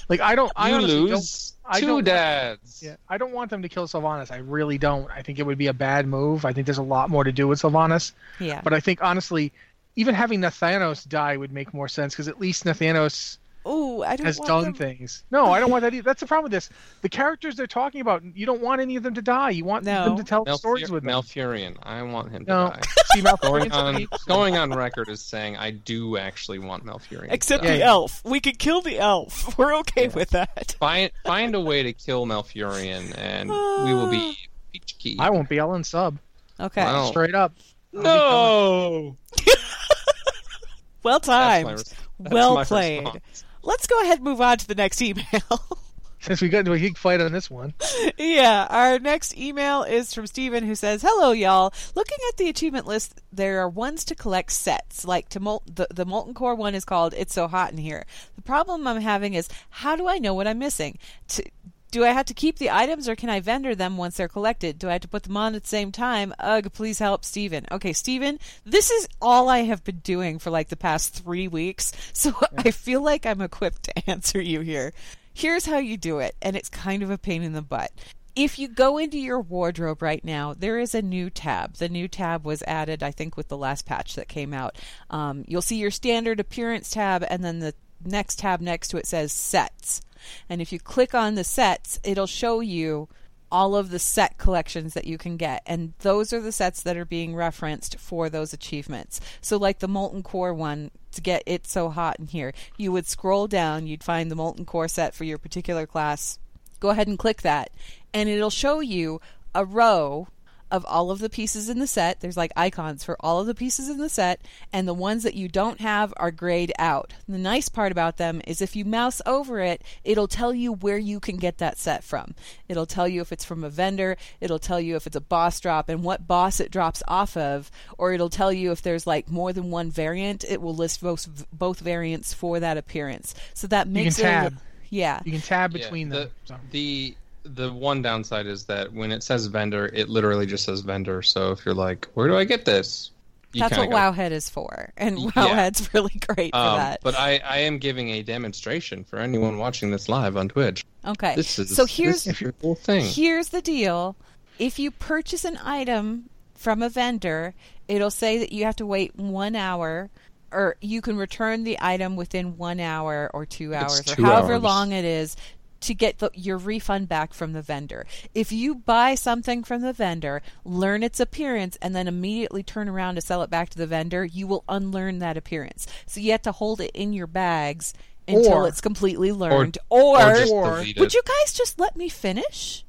Like I don't. I you honestly don't- lose I two don't- dads. Yeah, I don't want them to kill Sylvanas. I really don't. I think it would be a bad move. I think there's a lot more to do with Sylvanas. yeah, But I think honestly, even having Nathanos die would make more sense because at least Nathanos oh, I don't has want done them- things. No, I don't want that either. That's the problem with this. The characters they're talking about, you don't want any of them to die. You want No. them to tell Malfur- stories with them. Malfurion. I want him to die. See, Going on, going on record as saying I do actually want Malfurion. to Except die. The elf. We could kill the elf. We're okay with that. find find a way to kill Malfurion, and we will be ah. peach key. I won't be. I'll unsub Okay. Wow. straight up. No. Well That's my timed. that's well played. response. Let's go ahead and move on to the next email. Since we got into a big fight on this one, yeah, our next email is from Steven who says, Hello, y'all. Looking at the achievement list, there are ones to collect sets. Like to mol- the, the Molten Core one is called It's So Hot in Here. The problem I'm having is, how do I know what I'm missing? To, do I have to keep the items or can I vendor them once they're collected? Do I have to put them on at the same time? Ugh, please help Steven. Okay, Steven, this is all I have been doing for like the past three weeks, so I feel like I'm equipped to answer you here. Here's how you do it, and it's kind of a pain in the butt. If you go into your wardrobe right now, there is a new tab. The new tab was added, I think, with the last patch that came out. Um, you'll see your standard appearance tab, and then the next tab next to it says sets. And if you click on the sets, it'll show you all of the set collections that you can get. And those are the sets that are being referenced for those achievements. So, like the Molten Core one, to get it so hot in here, you would scroll down, you'd find the Molten Core set for your particular class. Go ahead and click that, and it'll show you a row of all of the pieces in the set. There's like icons for all of the pieces in the set, and the ones that you don't have are grayed out. The nice part about them is if you mouse over it, it'll tell you where you can get that set from. It'll tell you if it's from a vendor, it'll tell you if it's a boss drop and what boss it drops off of, or it'll tell you if there's like more than one variant, it will list both, both variants for that appearance. So that makes can it tab. li- yeah. you can tab Yeah, between the, them. So. The the one downside is that when it says vendor, it literally just says vendor. So if you're like, where do I get this? You That's what kinda Wowhead is for, and Yeah. Wowhead's really great for Um, that. but I, I am giving a demonstration for anyone watching this live on Twitch. Okay. This is so here's this is whole thing. here's the deal. If you purchase an item from a vendor, it'll say that you have to wait one hour, or you can return the item within one hour or two hours, or however hours. long it is. To get the, your refund back from the vendor. If you buy something from the vendor, learn its appearance, and then immediately turn around to sell it back to the vendor, you will unlearn that appearance. So you have to hold it in your bags until Or- it's completely learned. or Or, Or- would you guys just let me finish?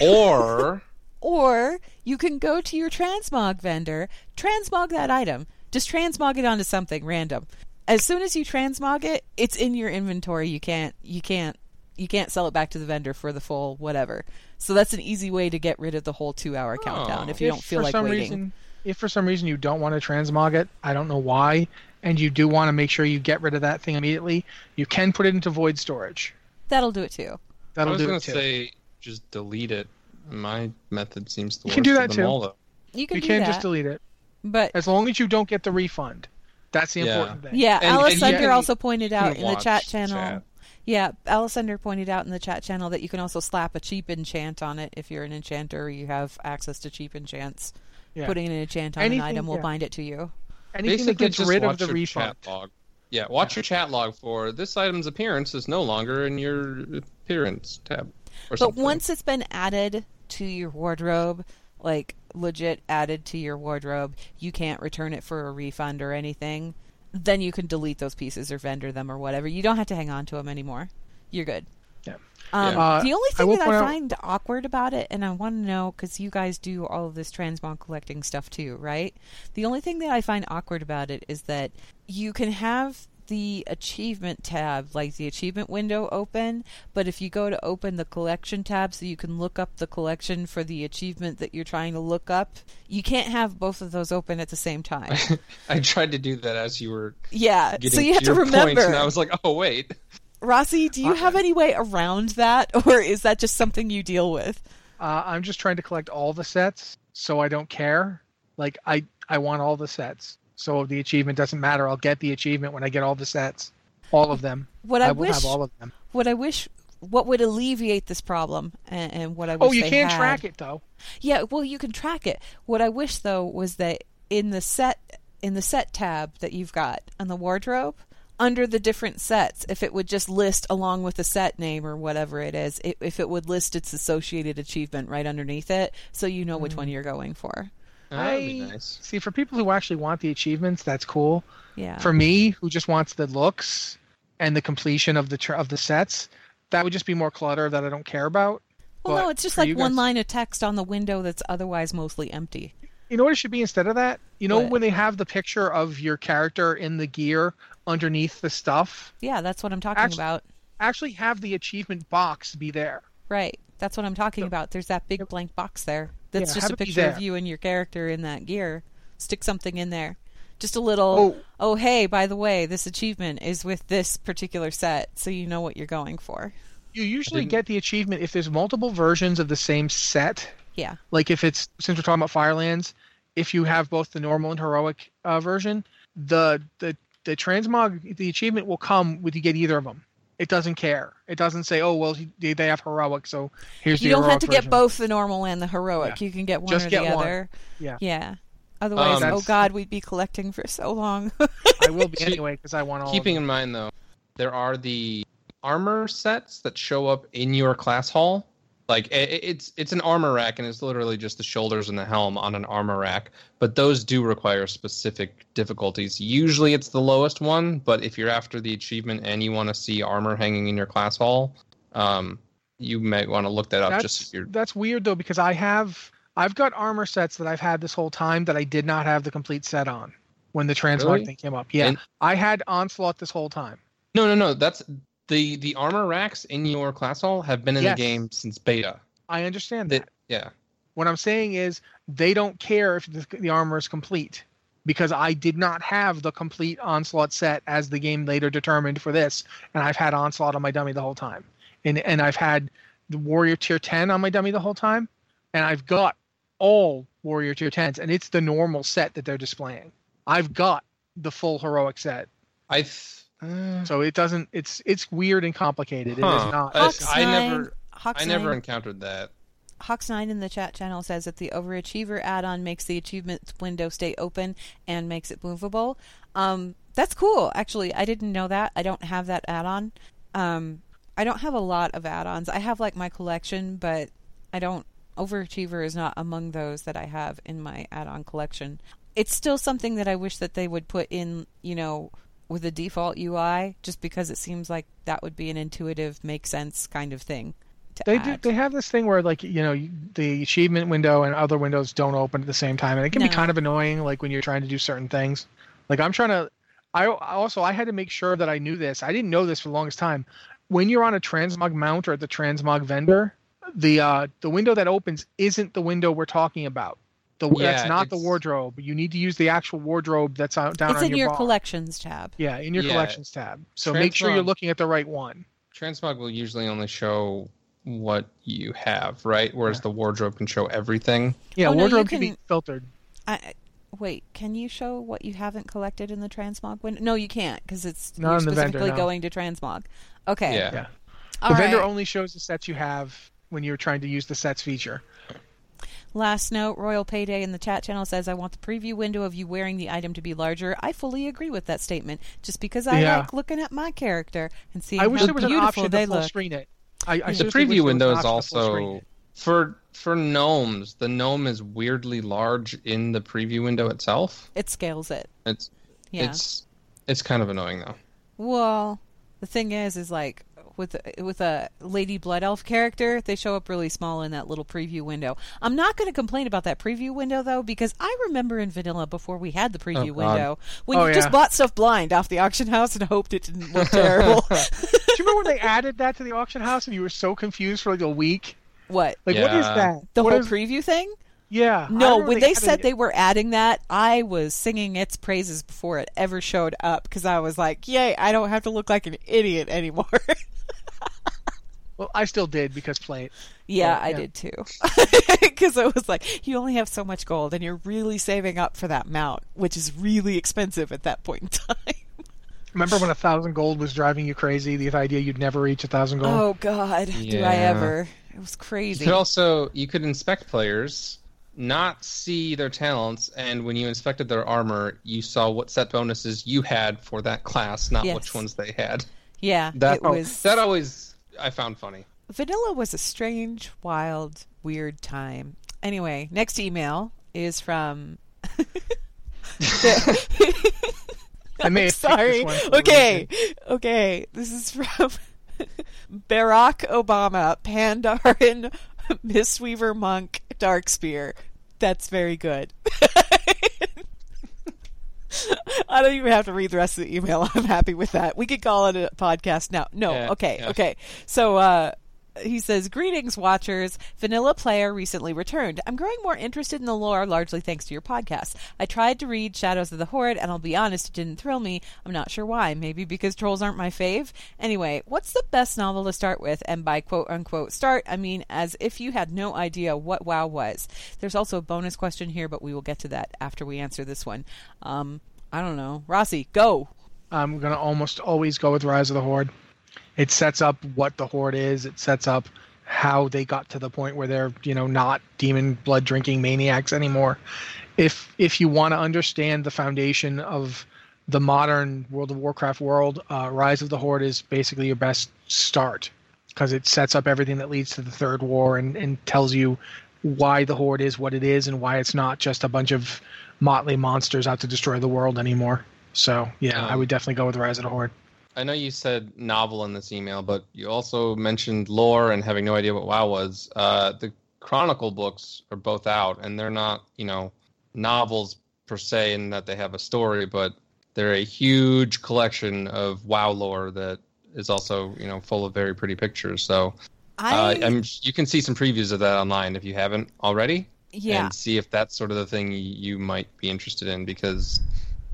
or Or you can go to your transmog vendor, transmog that item. Just transmog it onto something random. As soon as you transmog it, it's in your inventory. You can't you can't you can't sell it back to the vendor for the full whatever. So that's an easy way to get rid of the whole two hour oh, countdown if you If don't feel for like some waiting. reason, if for some reason you don't want to transmog it, I don't know why. and you do want to make sure you get rid of that thing immediately, you can put it into void storage. That'll do it too. That'll I was gonna say just delete it. My method seems the You can do that too. all. You can you do can that, just delete it but as long as you don't get the refund. That's the Yeah. important thing. yeah, And- Alice and you Under also pointed out in the chat channel. chat. Yeah, Alice Under pointed out in the chat channel that you can also slap a cheap enchant on it if you're an enchanter or you have access to cheap enchants. Yeah. Putting an enchant on Anything- an item will yeah. bind it to you. Anything that Basically, gets just rid of watch the your refund. chat log. Yeah, watch your chat log for this item's appearance is no longer in your appearance tab. Or But something. once it's been added to your wardrobe, like legit added to your wardrobe, you can't return it for a refund or anything. Then you can delete those pieces or vendor them or whatever. You don't have to hang on to them anymore. You're good. Yeah. Um, Yeah. Uh, the only thing will that point I out- find awkward about it, and I want to know because you guys do all of this transmog collecting stuff too, right? The only thing that I find awkward about it is that you can have the achievement tab, like the achievement window, open, but if you go to open the collection tab so you can look up the collection for the achievement that you're trying to look up, you can't have both of those open at the same time. I tried to do that as you were yeah, getting so you have to your remember. and I was like, oh wait. Rossi, do you have any way around that, or is that just something you deal with? Uh, I'm just trying to collect all the sets, so I don't care. Like I, I want all the sets. So the achievement doesn't matter. I'll get the achievement when I get all the sets, all of them. What I, will wish have all of them. what I wish what would alleviate this problem and, and what I oh, wish Oh, you had- track it though. Yeah, well you can track it. What I wish though was that in the set in the set tab that you've got on the wardrobe under the different sets if it would just list along with the set name or whatever it is it, if it would list its associated achievement right underneath it so you know which one mm. you're going for Oh, I- nice. See, for people who actually want the achievements, that's cool. yeah For me, who just wants the looks and the completion of the tr- of the sets, that would just be more clutter that I don't care about. well no it's just like you one guys- line of text on the window that's otherwise mostly empty You know what it should be instead of that? You know What? when they have the picture of your character in the gear underneath the stuff? yeah that's what i'm talking Actu- about Actually have the achievement box be there. Right. That's what I'm talking about. There's that big blank box there. That's Yeah, just a picture of you and your character in that gear. Stick something in there. Just a little, Oh. oh, hey, by the way, this achievement is with this particular set, so you know what you're going for. You usually get the achievement if there's multiple versions of the same set. Yeah. Like if it's since we're talking about Firelands, if you have both the normal and heroic uh, version, the the the transmog the achievement will come with you get either of them. It doesn't care. It doesn't say, oh well, they they have heroic, so here's You the don't have heroic to get both the normal and the heroic. You can get one Just or get the one. other. Yeah. Yeah. Otherwise, Um, oh god, we'd be collecting for so long. I will be anyway because I want all. Keeping of in mind though, there are the armor sets that show up in your class hall. Like i- i- it's it's an armor rack and it's literally just the shoulders and the helm on an armor rack. But those do require specific difficulties. Usually it's the lowest one, but if you're after the achievement and you want to see armor hanging in your class hall, um, you might want to look that up. That's just if you're that's weird though because I have I've got armor sets that I've had this whole time that I did not have the complete set on when the transmog Really? thing came up. Yeah, And- I had onslaught this whole time. no no no. That's the the armor racks in your class hall have been in Yes. the game since beta. I understand that. Yeah. What I'm saying is they don't care if the, the armor is complete because I did not have the complete onslaught set as the game later determined for this, and I've had onslaught on my dummy the whole time, and and I've had the warrior tier 10 on my dummy the whole time, and I've got all warrior tier 10s, and it's the normal set that they're displaying. I've got the full heroic set, I th- uh, so it doesn't. It's it's weird and complicated. It Huh. is not. I- Hawks I nine, never- Hawks I never nine, encountered that. Hawks nine in the chat channel says that the overachiever add-on makes the achievements window stay open and makes it movable. Um, that's cool. Actually, I didn't know that. I don't have that add-on. Um, I don't have a lot of add-ons. I have like my collection, but I don't. Overachiever is not among those that I have in my add-on collection. It's still something that I wish that they would put in. You know. With the default UI, just because it seems like that would be an intuitive, make sense kind of thing. They do, they have this thing where like you know the achievement window and other windows don't open at the same time, and it can be kind of annoying. Like when you're trying to do certain things. Like I'm trying to. I I also I had to make sure that I knew this. I didn't know this for the longest time. When you're on a transmog mount or at the transmog vendor, the uh the window that opens isn't the window we're talking about. The, Yeah, that's not the it's- wardrobe. You need to use the actual wardrobe that's out, down it's on in your bar. collections tab. Yeah, in your Yeah. collections tab. So make sure you're looking at the right one. Transmog will usually only show what you have, right? Whereas the wardrobe can show everything. Yeah, Oh, no, you wardrobe can... be filtered. I, I- wait, can you show what you haven't collected in the transmog window? No, you can't because it's Not you're in the vendor, specifically no. going to transmog. Okay. Yeah. Yeah. All the vendor right. only shows the sets you have when you're trying to use the sets feature. Last note, Royal Payday in the chat channel says, I want the preview window of you wearing the item to be larger. I fully agree with that statement, just because I Yeah. like looking at my character and seeing I wish how there was an option they to full look. screen it. I, I the seriously wish there preview window is option to full screen also for for gnomes. The gnome is weirdly large in the preview window itself. It scales it. It's Yeah. it's it's kind of annoying though. Well, the thing is, is like with with a Lady Blood Elf character, they show up really small in that little preview window. I'm not going to complain about that preview window though, because I remember in Vanilla before we had the preview oh, God. window when Oh, you just bought stuff blind off the auction house and hoped it didn't look terrible. Do you remember when they added that to the auction house and you were so confused for like a week? what Like, what is that? the What whole is- preview thing? Yeah. No, when they added said it- they were adding that, I was singing its praises before it ever showed up because I was like, "Yay! I don't have to look like an idiot anymore." Well, I still did because play it. Yeah, But, I did too. Because it was like, you only have so much gold and you're really saving up for that mount, which is really expensive at that point in time. Remember when a thousand gold was driving you crazy? The idea you'd never reach a thousand gold. Oh, God. Do I ever? It was crazy. You crazy. could also you could inspect players, not see their talents, and when you inspected their armor, you saw what set bonuses you had for that class, not Yes. which ones they had. yeah, That it was. that always I found funny. Vanilla was a strange, wild, weird time. Anyway, next email is from. I may I'm have picked sorry. this one for a Okay, okay. This is from Barack Obama, Pandaren, Mistweaver Monk, Darkspear. That's very good. I don't even have to read the rest of the email. I'm happy with that. We could call it a podcast now. No, Yeah, okay, yeah. okay. So, uh, he says, Greetings, watchers. Vanilla Player recently returned. I'm growing more interested in the lore, largely thanks to your podcast. I tried to read Shadows of the Horde, and I'll be honest, it didn't thrill me. I'm not sure why. Maybe because trolls aren't my fave? Anyway, what's the best novel to start with? And by quote unquote start, I mean as if you had no idea what WoW was. There's also a bonus question here, but we will get to that after we answer this one. Um, I don't know. Rossi, go. I'm gonna almost always go with Rise of the Horde. It sets up what the Horde is. It sets up how they got to the point where they're you know not demon blood drinking maniacs anymore. If if you want to understand the foundation of the modern World of Warcraft world, uh, Rise of the Horde is basically your best start because it sets up everything that leads to the Third War and, and tells you why the Horde is what it is and why it's not just a bunch of motley monsters out to destroy the world anymore. So yeah, I Um, would definitely go with Rise of the Horde. I know you said novel in this email, but you also mentioned lore and having no idea what WoW was. Uh, the Chronicle books are both out, and they're not, you know, novels per se in that they have a story, but they're a huge collection of WoW lore that is also, you know, full of very pretty pictures. So I, uh, I'm, you can see some previews of that online if you haven't already, yeah. and see if that's sort of the thing you might be interested in because,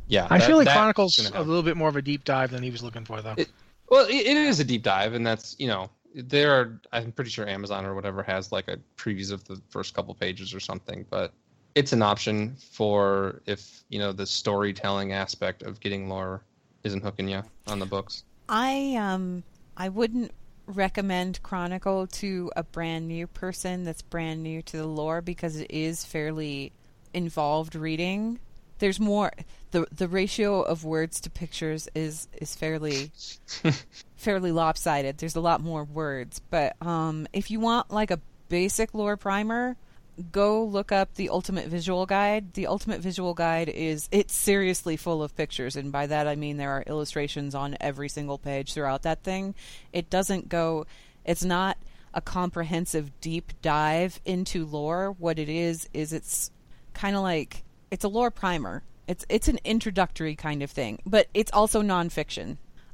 yeah, I that- feel like Chronicles a little bit more of a deep dive than he was looking for, though. It- Well, it, it is a deep dive, and that's you know there are. I'm pretty sure Amazon or whatever has like a previews of the first couple pages or something, but it's an option for if you know the storytelling aspect of getting lore isn't hooking you on the books. I um I wouldn't recommend Chronicle to a brand new person that's brand new to the lore because it is fairly involved reading. There's more the the ratio of words to pictures is is fairly fairly lopsided. There's a lot more words, but um if you want like a basic lore primer, go look up the ultimate visual guide. The ultimate visual guide is it's seriously full of pictures. And by that i mean there are illustrations on every single page throughout that thing. It doesn't go it's not a comprehensive deep dive into lore. What it is is it's kind of like it's a lore primer it's it's an introductory kind of thing but it's also nonfiction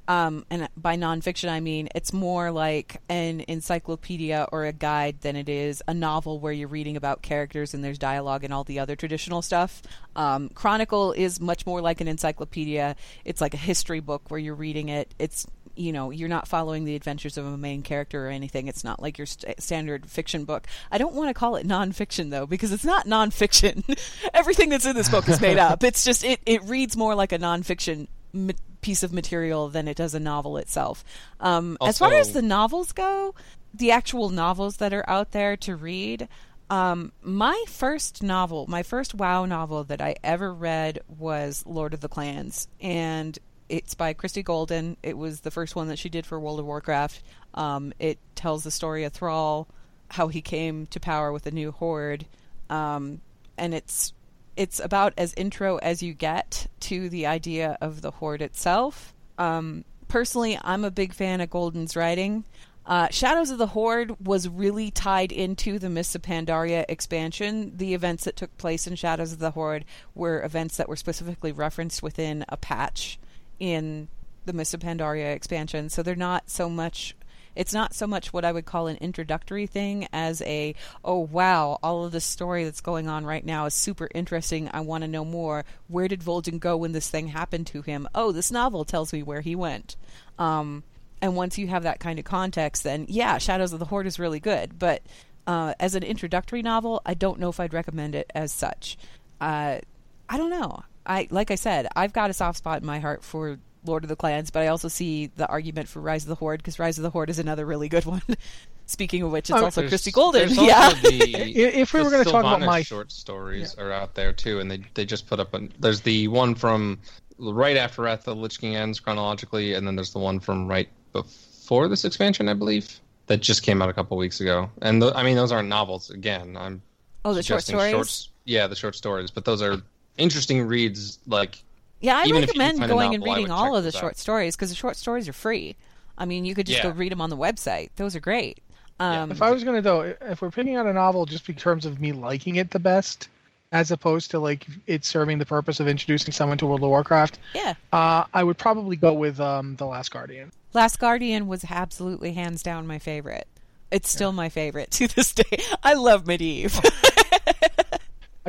Um, and by nonfiction, I mean it's more like an encyclopedia or a guide than it is a novel where you're reading about characters and there's dialogue and all the other traditional stuff. Um, Chronicle is much more like an encyclopedia. It's like a history book where you're reading it. It's you know you're not following the adventures of a main character or anything. It's not like your st- standard fiction book. I don't want to call it nonfiction though because it's not nonfiction. Everything that's in this book is made up. It's just it, it reads more like a nonfiction ma- piece of material than it does a novel itself. Um, as far as the novels go the actual novels that are out there to read um, my first novel, my first WoW novel that I ever read was Lord of the Clans, and it's by Christie Golden. It was the first one that she did for World of Warcraft. Um, it tells the story of Thrall, how he came to power with a new horde, um, and it's it's about as intro as you get to the idea of the horde itself. Um, personally, I'm a big fan of Golden's writing. Uh, Shadows of the Horde was really tied into the Mists of Pandaria expansion. The events that took place in Shadows of the Horde were events that were specifically referenced within a patch in the Mists of Pandaria expansion. So they're not so much. It's not so much what I would call an introductory thing as a, oh wow, all of this story that's going on right now is super interesting. I want to know more. Where did Vol'jin go when this thing happened to him? Oh, this novel tells me where he went. Um, and once you have that kind of context, then yeah, Shadows of the Horde is really good. But uh, as an introductory novel, I don't know if I'd recommend it as such. Uh, I don't know. I like I said, I've got a soft spot in my heart for Lord of the Clans, but I also see the argument for Rise of the Horde because Rise of the Horde is another really good one. Speaking of which, it's Oh, also There's- Christie Golden. also Yeah. the- If we were going to talk about my short stories are out there too, and they they just put up. A, there's the one from right after Wrath of the Lich King ends chronologically, and then there's the one from right before this expansion, I believe, that just came out a couple weeks ago. And th- I mean, those aren't novels. Again, I'm oh, the short suggesting stories. yeah, the short stories, but those are interesting reads. Like Yeah, I Even if you recommend going and novel, I reading all of the those out. short stories because the short stories are free. I mean, you could just go read them on the website. Those are great. Um, If I was gonna though, if we're picking out a novel just in terms of me liking it the best, as opposed to like it serving the purpose of introducing someone to World of Warcraft, yeah, uh, I would probably go with um, the Last Guardian. Last Guardian was absolutely hands down my favorite. It's still my favorite to this day. I love Medivh.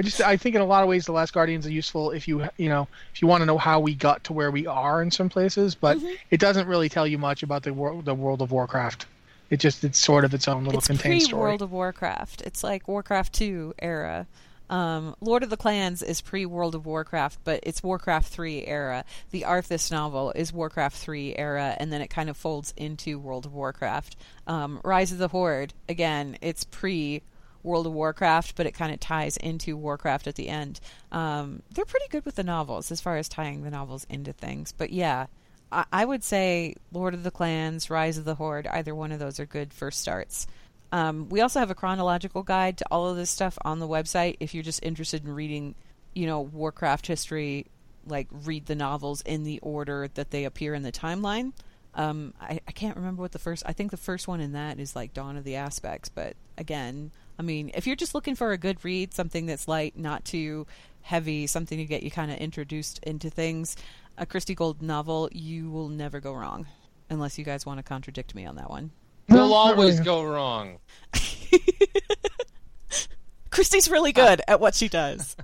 I just I think in a lot of ways the Last Guardians are useful if you you know if you want to know how we got to where we are in some places, but Mm-hmm. it doesn't really tell you much about the world the World of Warcraft. It just it's sort of its own little it's contained pre story. World of Warcraft. It's like Warcraft 2 era. Um, Lord of the Clans is pre World of Warcraft, but it's Warcraft 3 era. The Arthas novel is Warcraft 3 era, and then it kind of folds into World of Warcraft. Um, Rise of the Horde, again, it's pre World of Warcraft, but it kind of ties into Warcraft at the end. Um, they're pretty good with the novels as far as tying the novels into things. But yeah, I, I would say Lord of the Clans, Rise of the Horde, either one of those are good first starts. Um, we also have a chronological guide to all of this stuff on the website if you're just interested in reading, you know, Warcraft history, like read the novels in the order that they appear in the timeline. Um, I, I can't remember what the first. I think the first one in that is like Dawn of the Aspects. But again, I mean, if you're just looking for a good read, something that's light, not too heavy, something to get you kind of introduced into things, a Christie Golden novel, you will never go wrong. Unless you guys want to contradict me on that one. we'll always go wrong. Christie's really good at what she does.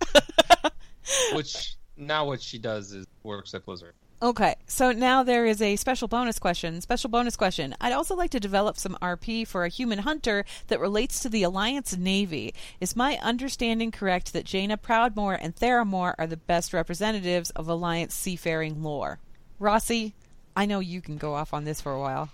Which now what she does is works at Blizzard. Okay, so now there is a special bonus question. Special bonus question. I'd also like to develop some RP for a human hunter that relates to the Alliance Navy. Is my understanding correct that Jaina Proudmoore and Theramore are the best representatives of Alliance seafaring lore? Rossi, I know you can go off on this for a while.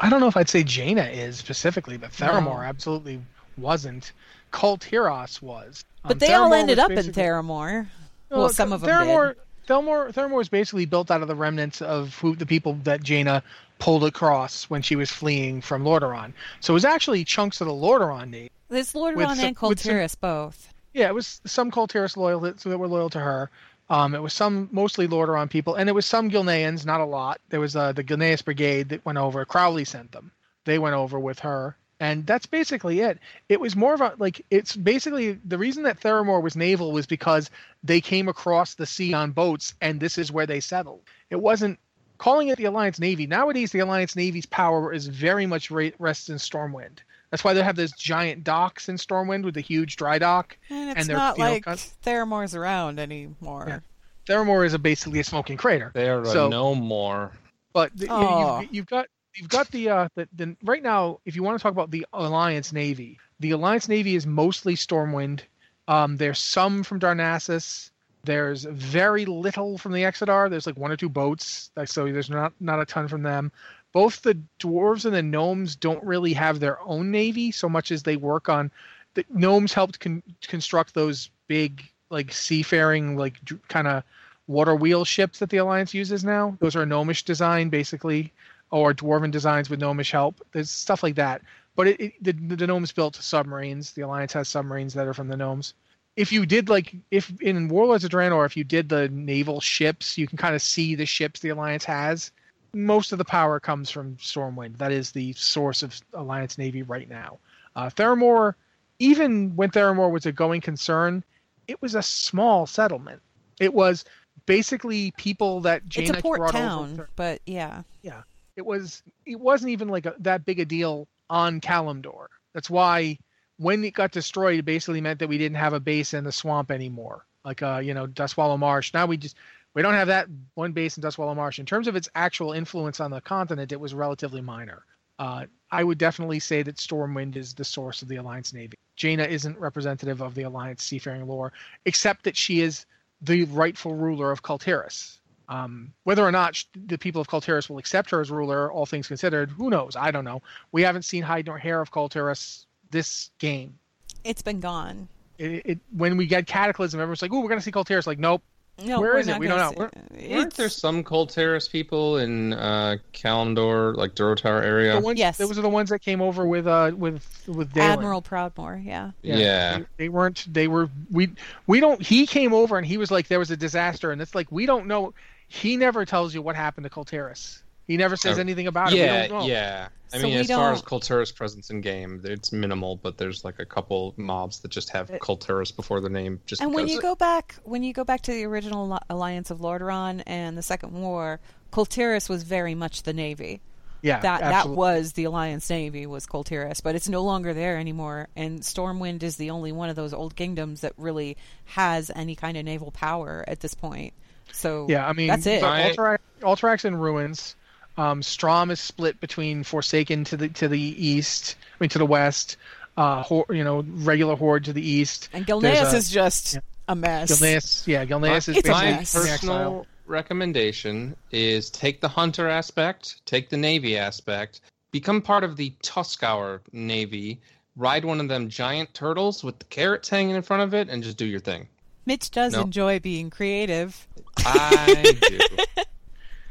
I don't know if I'd say Jaina is specifically, but Theramore absolutely wasn't. Kul Tiras was. But Um, they all ended up in Theramore. Well, Well, some of them Theramore, did. Theramore, Theramore was basically built out of the remnants of who the people that Jaina pulled across when she was fleeing from Lordaeron. So it was actually chunks of the Lordaeron Navy. There's Lordaeron some- and some- Kul Tiras both. Yeah, it was some Kul Tiras loyal that that were loyal to her. Um, it was some mostly Lordaeron people, and it was some Gilneans, not a lot. There was uh, the Gilneas Brigade that went over. Crowley sent them. They went over with her, and that's basically it. It was more of a like it's basically the reason that Theramore was naval was because they came across the sea on boats, and this is where they settled. It wasn't calling it the Alliance Navy nowadays, the Alliance Navy's power is very much ra- rests in Stormwind. That's why they have those giant docks in Stormwind with the huge dry dock. And it's they're, not you know, like Theramore's around anymore. Yeah. Theramore is a basically a smoking crater. They are So- no more. But the, you, you've, you've got you've got the, uh, the the right now. If you want to talk about the Alliance Navy, the Alliance Navy is mostly Stormwind. Um, there's some from Darnassus. There's very little from the Exodar. There's like one or two boats, so there's not not a ton from them. Both the dwarves and the gnomes don't really have their own navy so much as they work on. The gnomes helped con- construct those big like seafaring like kind of water wheel ships that the alliance uses now. Those are gnomish design basically, or dwarven designs with gnomish help. There's stuff like that. But it, it, the, the gnomes built submarines. The alliance has submarines that are from the gnomes. If you did like if in Warlords of Draenor, if you did the naval ships, you can kind of see the ships the alliance has. Most of the power comes from Stormwind. That is the source of Alliance Navy right now. Uh, Theramore, even when Theramore was a going concern, it was a small settlement. It was basically people that Jaina it's a port town, over. but yeah, yeah. It was it wasn't even like a, that big a deal on Kalimdor. That's why when it got destroyed, it basically meant that we didn't have a base in the swamp anymore, like uh you know Dustwallow Marsh. Now we just we don't have that one base in Dustwallow Marsh. In terms of its actual influence on the continent, it was relatively minor. Uh, I would definitely say that Stormwind is the source of the Alliance Navy. Jaina isn't representative of the Alliance seafaring lore, except that she is the rightful ruler of Kul Tiras. Um, whether or not the people of Kul Tiras will accept her as ruler, all things considered, who knows? I don't know. We haven't seen hide nor hair of Kul Tiras this game. It's been gone. It, it when we get Cataclysm, everyone's like, "Oh, we're gonna see Kul Tiras." Like, nope. No, Where it? We don't gonna know. see- Weren't there some Kul Tiras people in uh, Kalimdor, like Durotar area? The ones, Yes. those are the ones that came over with uh with with Daelin. Admiral Proudmoore, yeah. yeah. They, they weren't. They were. We we don't. He came over and he was like, there was a disaster, and it's like we don't know. He never tells you what happened to Kul Tiras. He never says Oh. anything about it. Yeah, we don't know. yeah. I So mean, we as far as don't- Kul Tiras presence in game, it's minimal, but there's like a couple mobs that just have It- Kul Tiras before their name, just And when you go back, when you go back to the original Alliance of Lordaeron and the Second War, Kul Tiras was very much the navy. Yeah, that that was the Alliance Navy was Kul Tiras, but it's no longer there anymore. And Stormwind is the only one of those old kingdoms that really has any kind of naval power at this point. So Yeah, I mean that's it. the I- Alterac, Alterac's in ruins. Um, Strom is split between Forsaken to the to the east. I mean to the west. Uh, hor- you know, regular horde to the east. and There's Gilneas a- is just yeah. a mess. Gilneas, yeah, Gilneas is It's a mess. in personal exile. recommendation is take the hunter aspect, take the navy aspect, become part of the Tuskarr navy, ride one of them giant turtles with the carrots hanging in front of it, and just do your thing. Mitch does No. enjoy being creative. I do.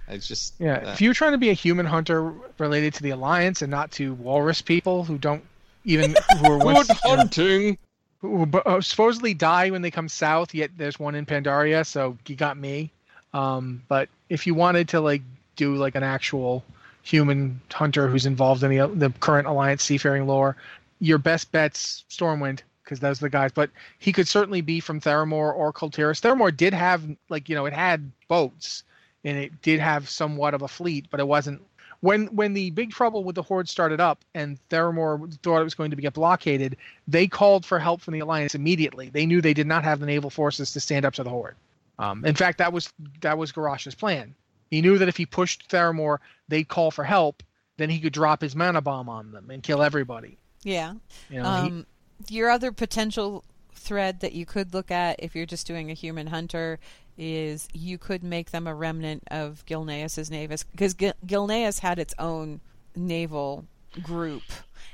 It's just Yeah, uh, if you're trying to be a human hunter related to the Alliance and not to walrus people who don't even who are once, good hunting. who uh, supposedly die when they come south. Yet there's one in Pandaria, so you got me. Um, but if you wanted to like do like an actual human hunter who's involved in the the current Alliance seafaring lore, your best bet's Stormwind because those are the guys. But he could certainly be from Theramore or Kul Tiras. Theramore did have like you know it had boats and it did have somewhat of a fleet, but it wasn't when when the big trouble with the horde started up and Theramore thought it was going to get blockaded, they called for help from the alliance immediately. They knew they did not have the naval forces to stand up to the horde. Um, in fact, that was that was Garrosh's plan. He knew that if he pushed Theramore, they'd call for help. Then he could drop his mana bomb on them and kill everybody. Yeah. You know, Um, your other potential thread that you could look at if you're just doing a human hunter is you could make them a remnant of Gilneas's navis because Gil- Gilneas had its own naval group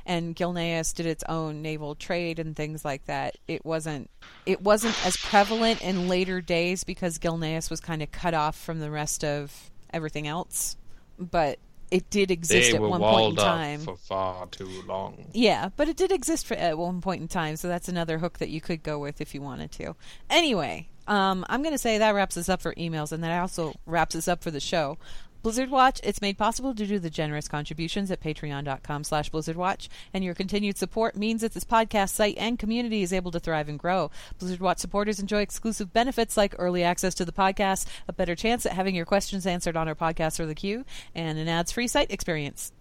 and Gilneas did its own naval trade and things like that. It wasn't it wasn't as prevalent in later days because Gilneas was kind of cut off from the rest of everything else, but it did exist They at one point in time. for far too long. Yeah, but it did exist for, at one point in time, so that's another hook that you could go with if you wanted to. Anyway, um, I'm going to say that wraps us up for emails, and that also wraps us up for the show. Blizzard Watch, it's made possible due to the generous contributions at patreon.com slash blizzardwatch, and your continued support means that this podcast site and community is able to thrive and grow. Blizzard Watch supporters enjoy exclusive benefits like early access to the podcast, a better chance at having your questions answered on our podcast or the queue, and an ads-free site experience.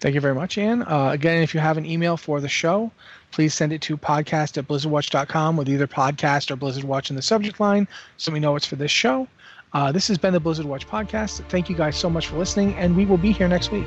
Thank you very much, Anne. Uh, again, if you have an email for the show, please send it to podcast at blizzardwatch.com with either podcast or Blizzard Watch in the subject line so we know it's for this show. Uh, this has been the Blizzard Watch podcast. Thank you guys so much for listening, and we will be here next week.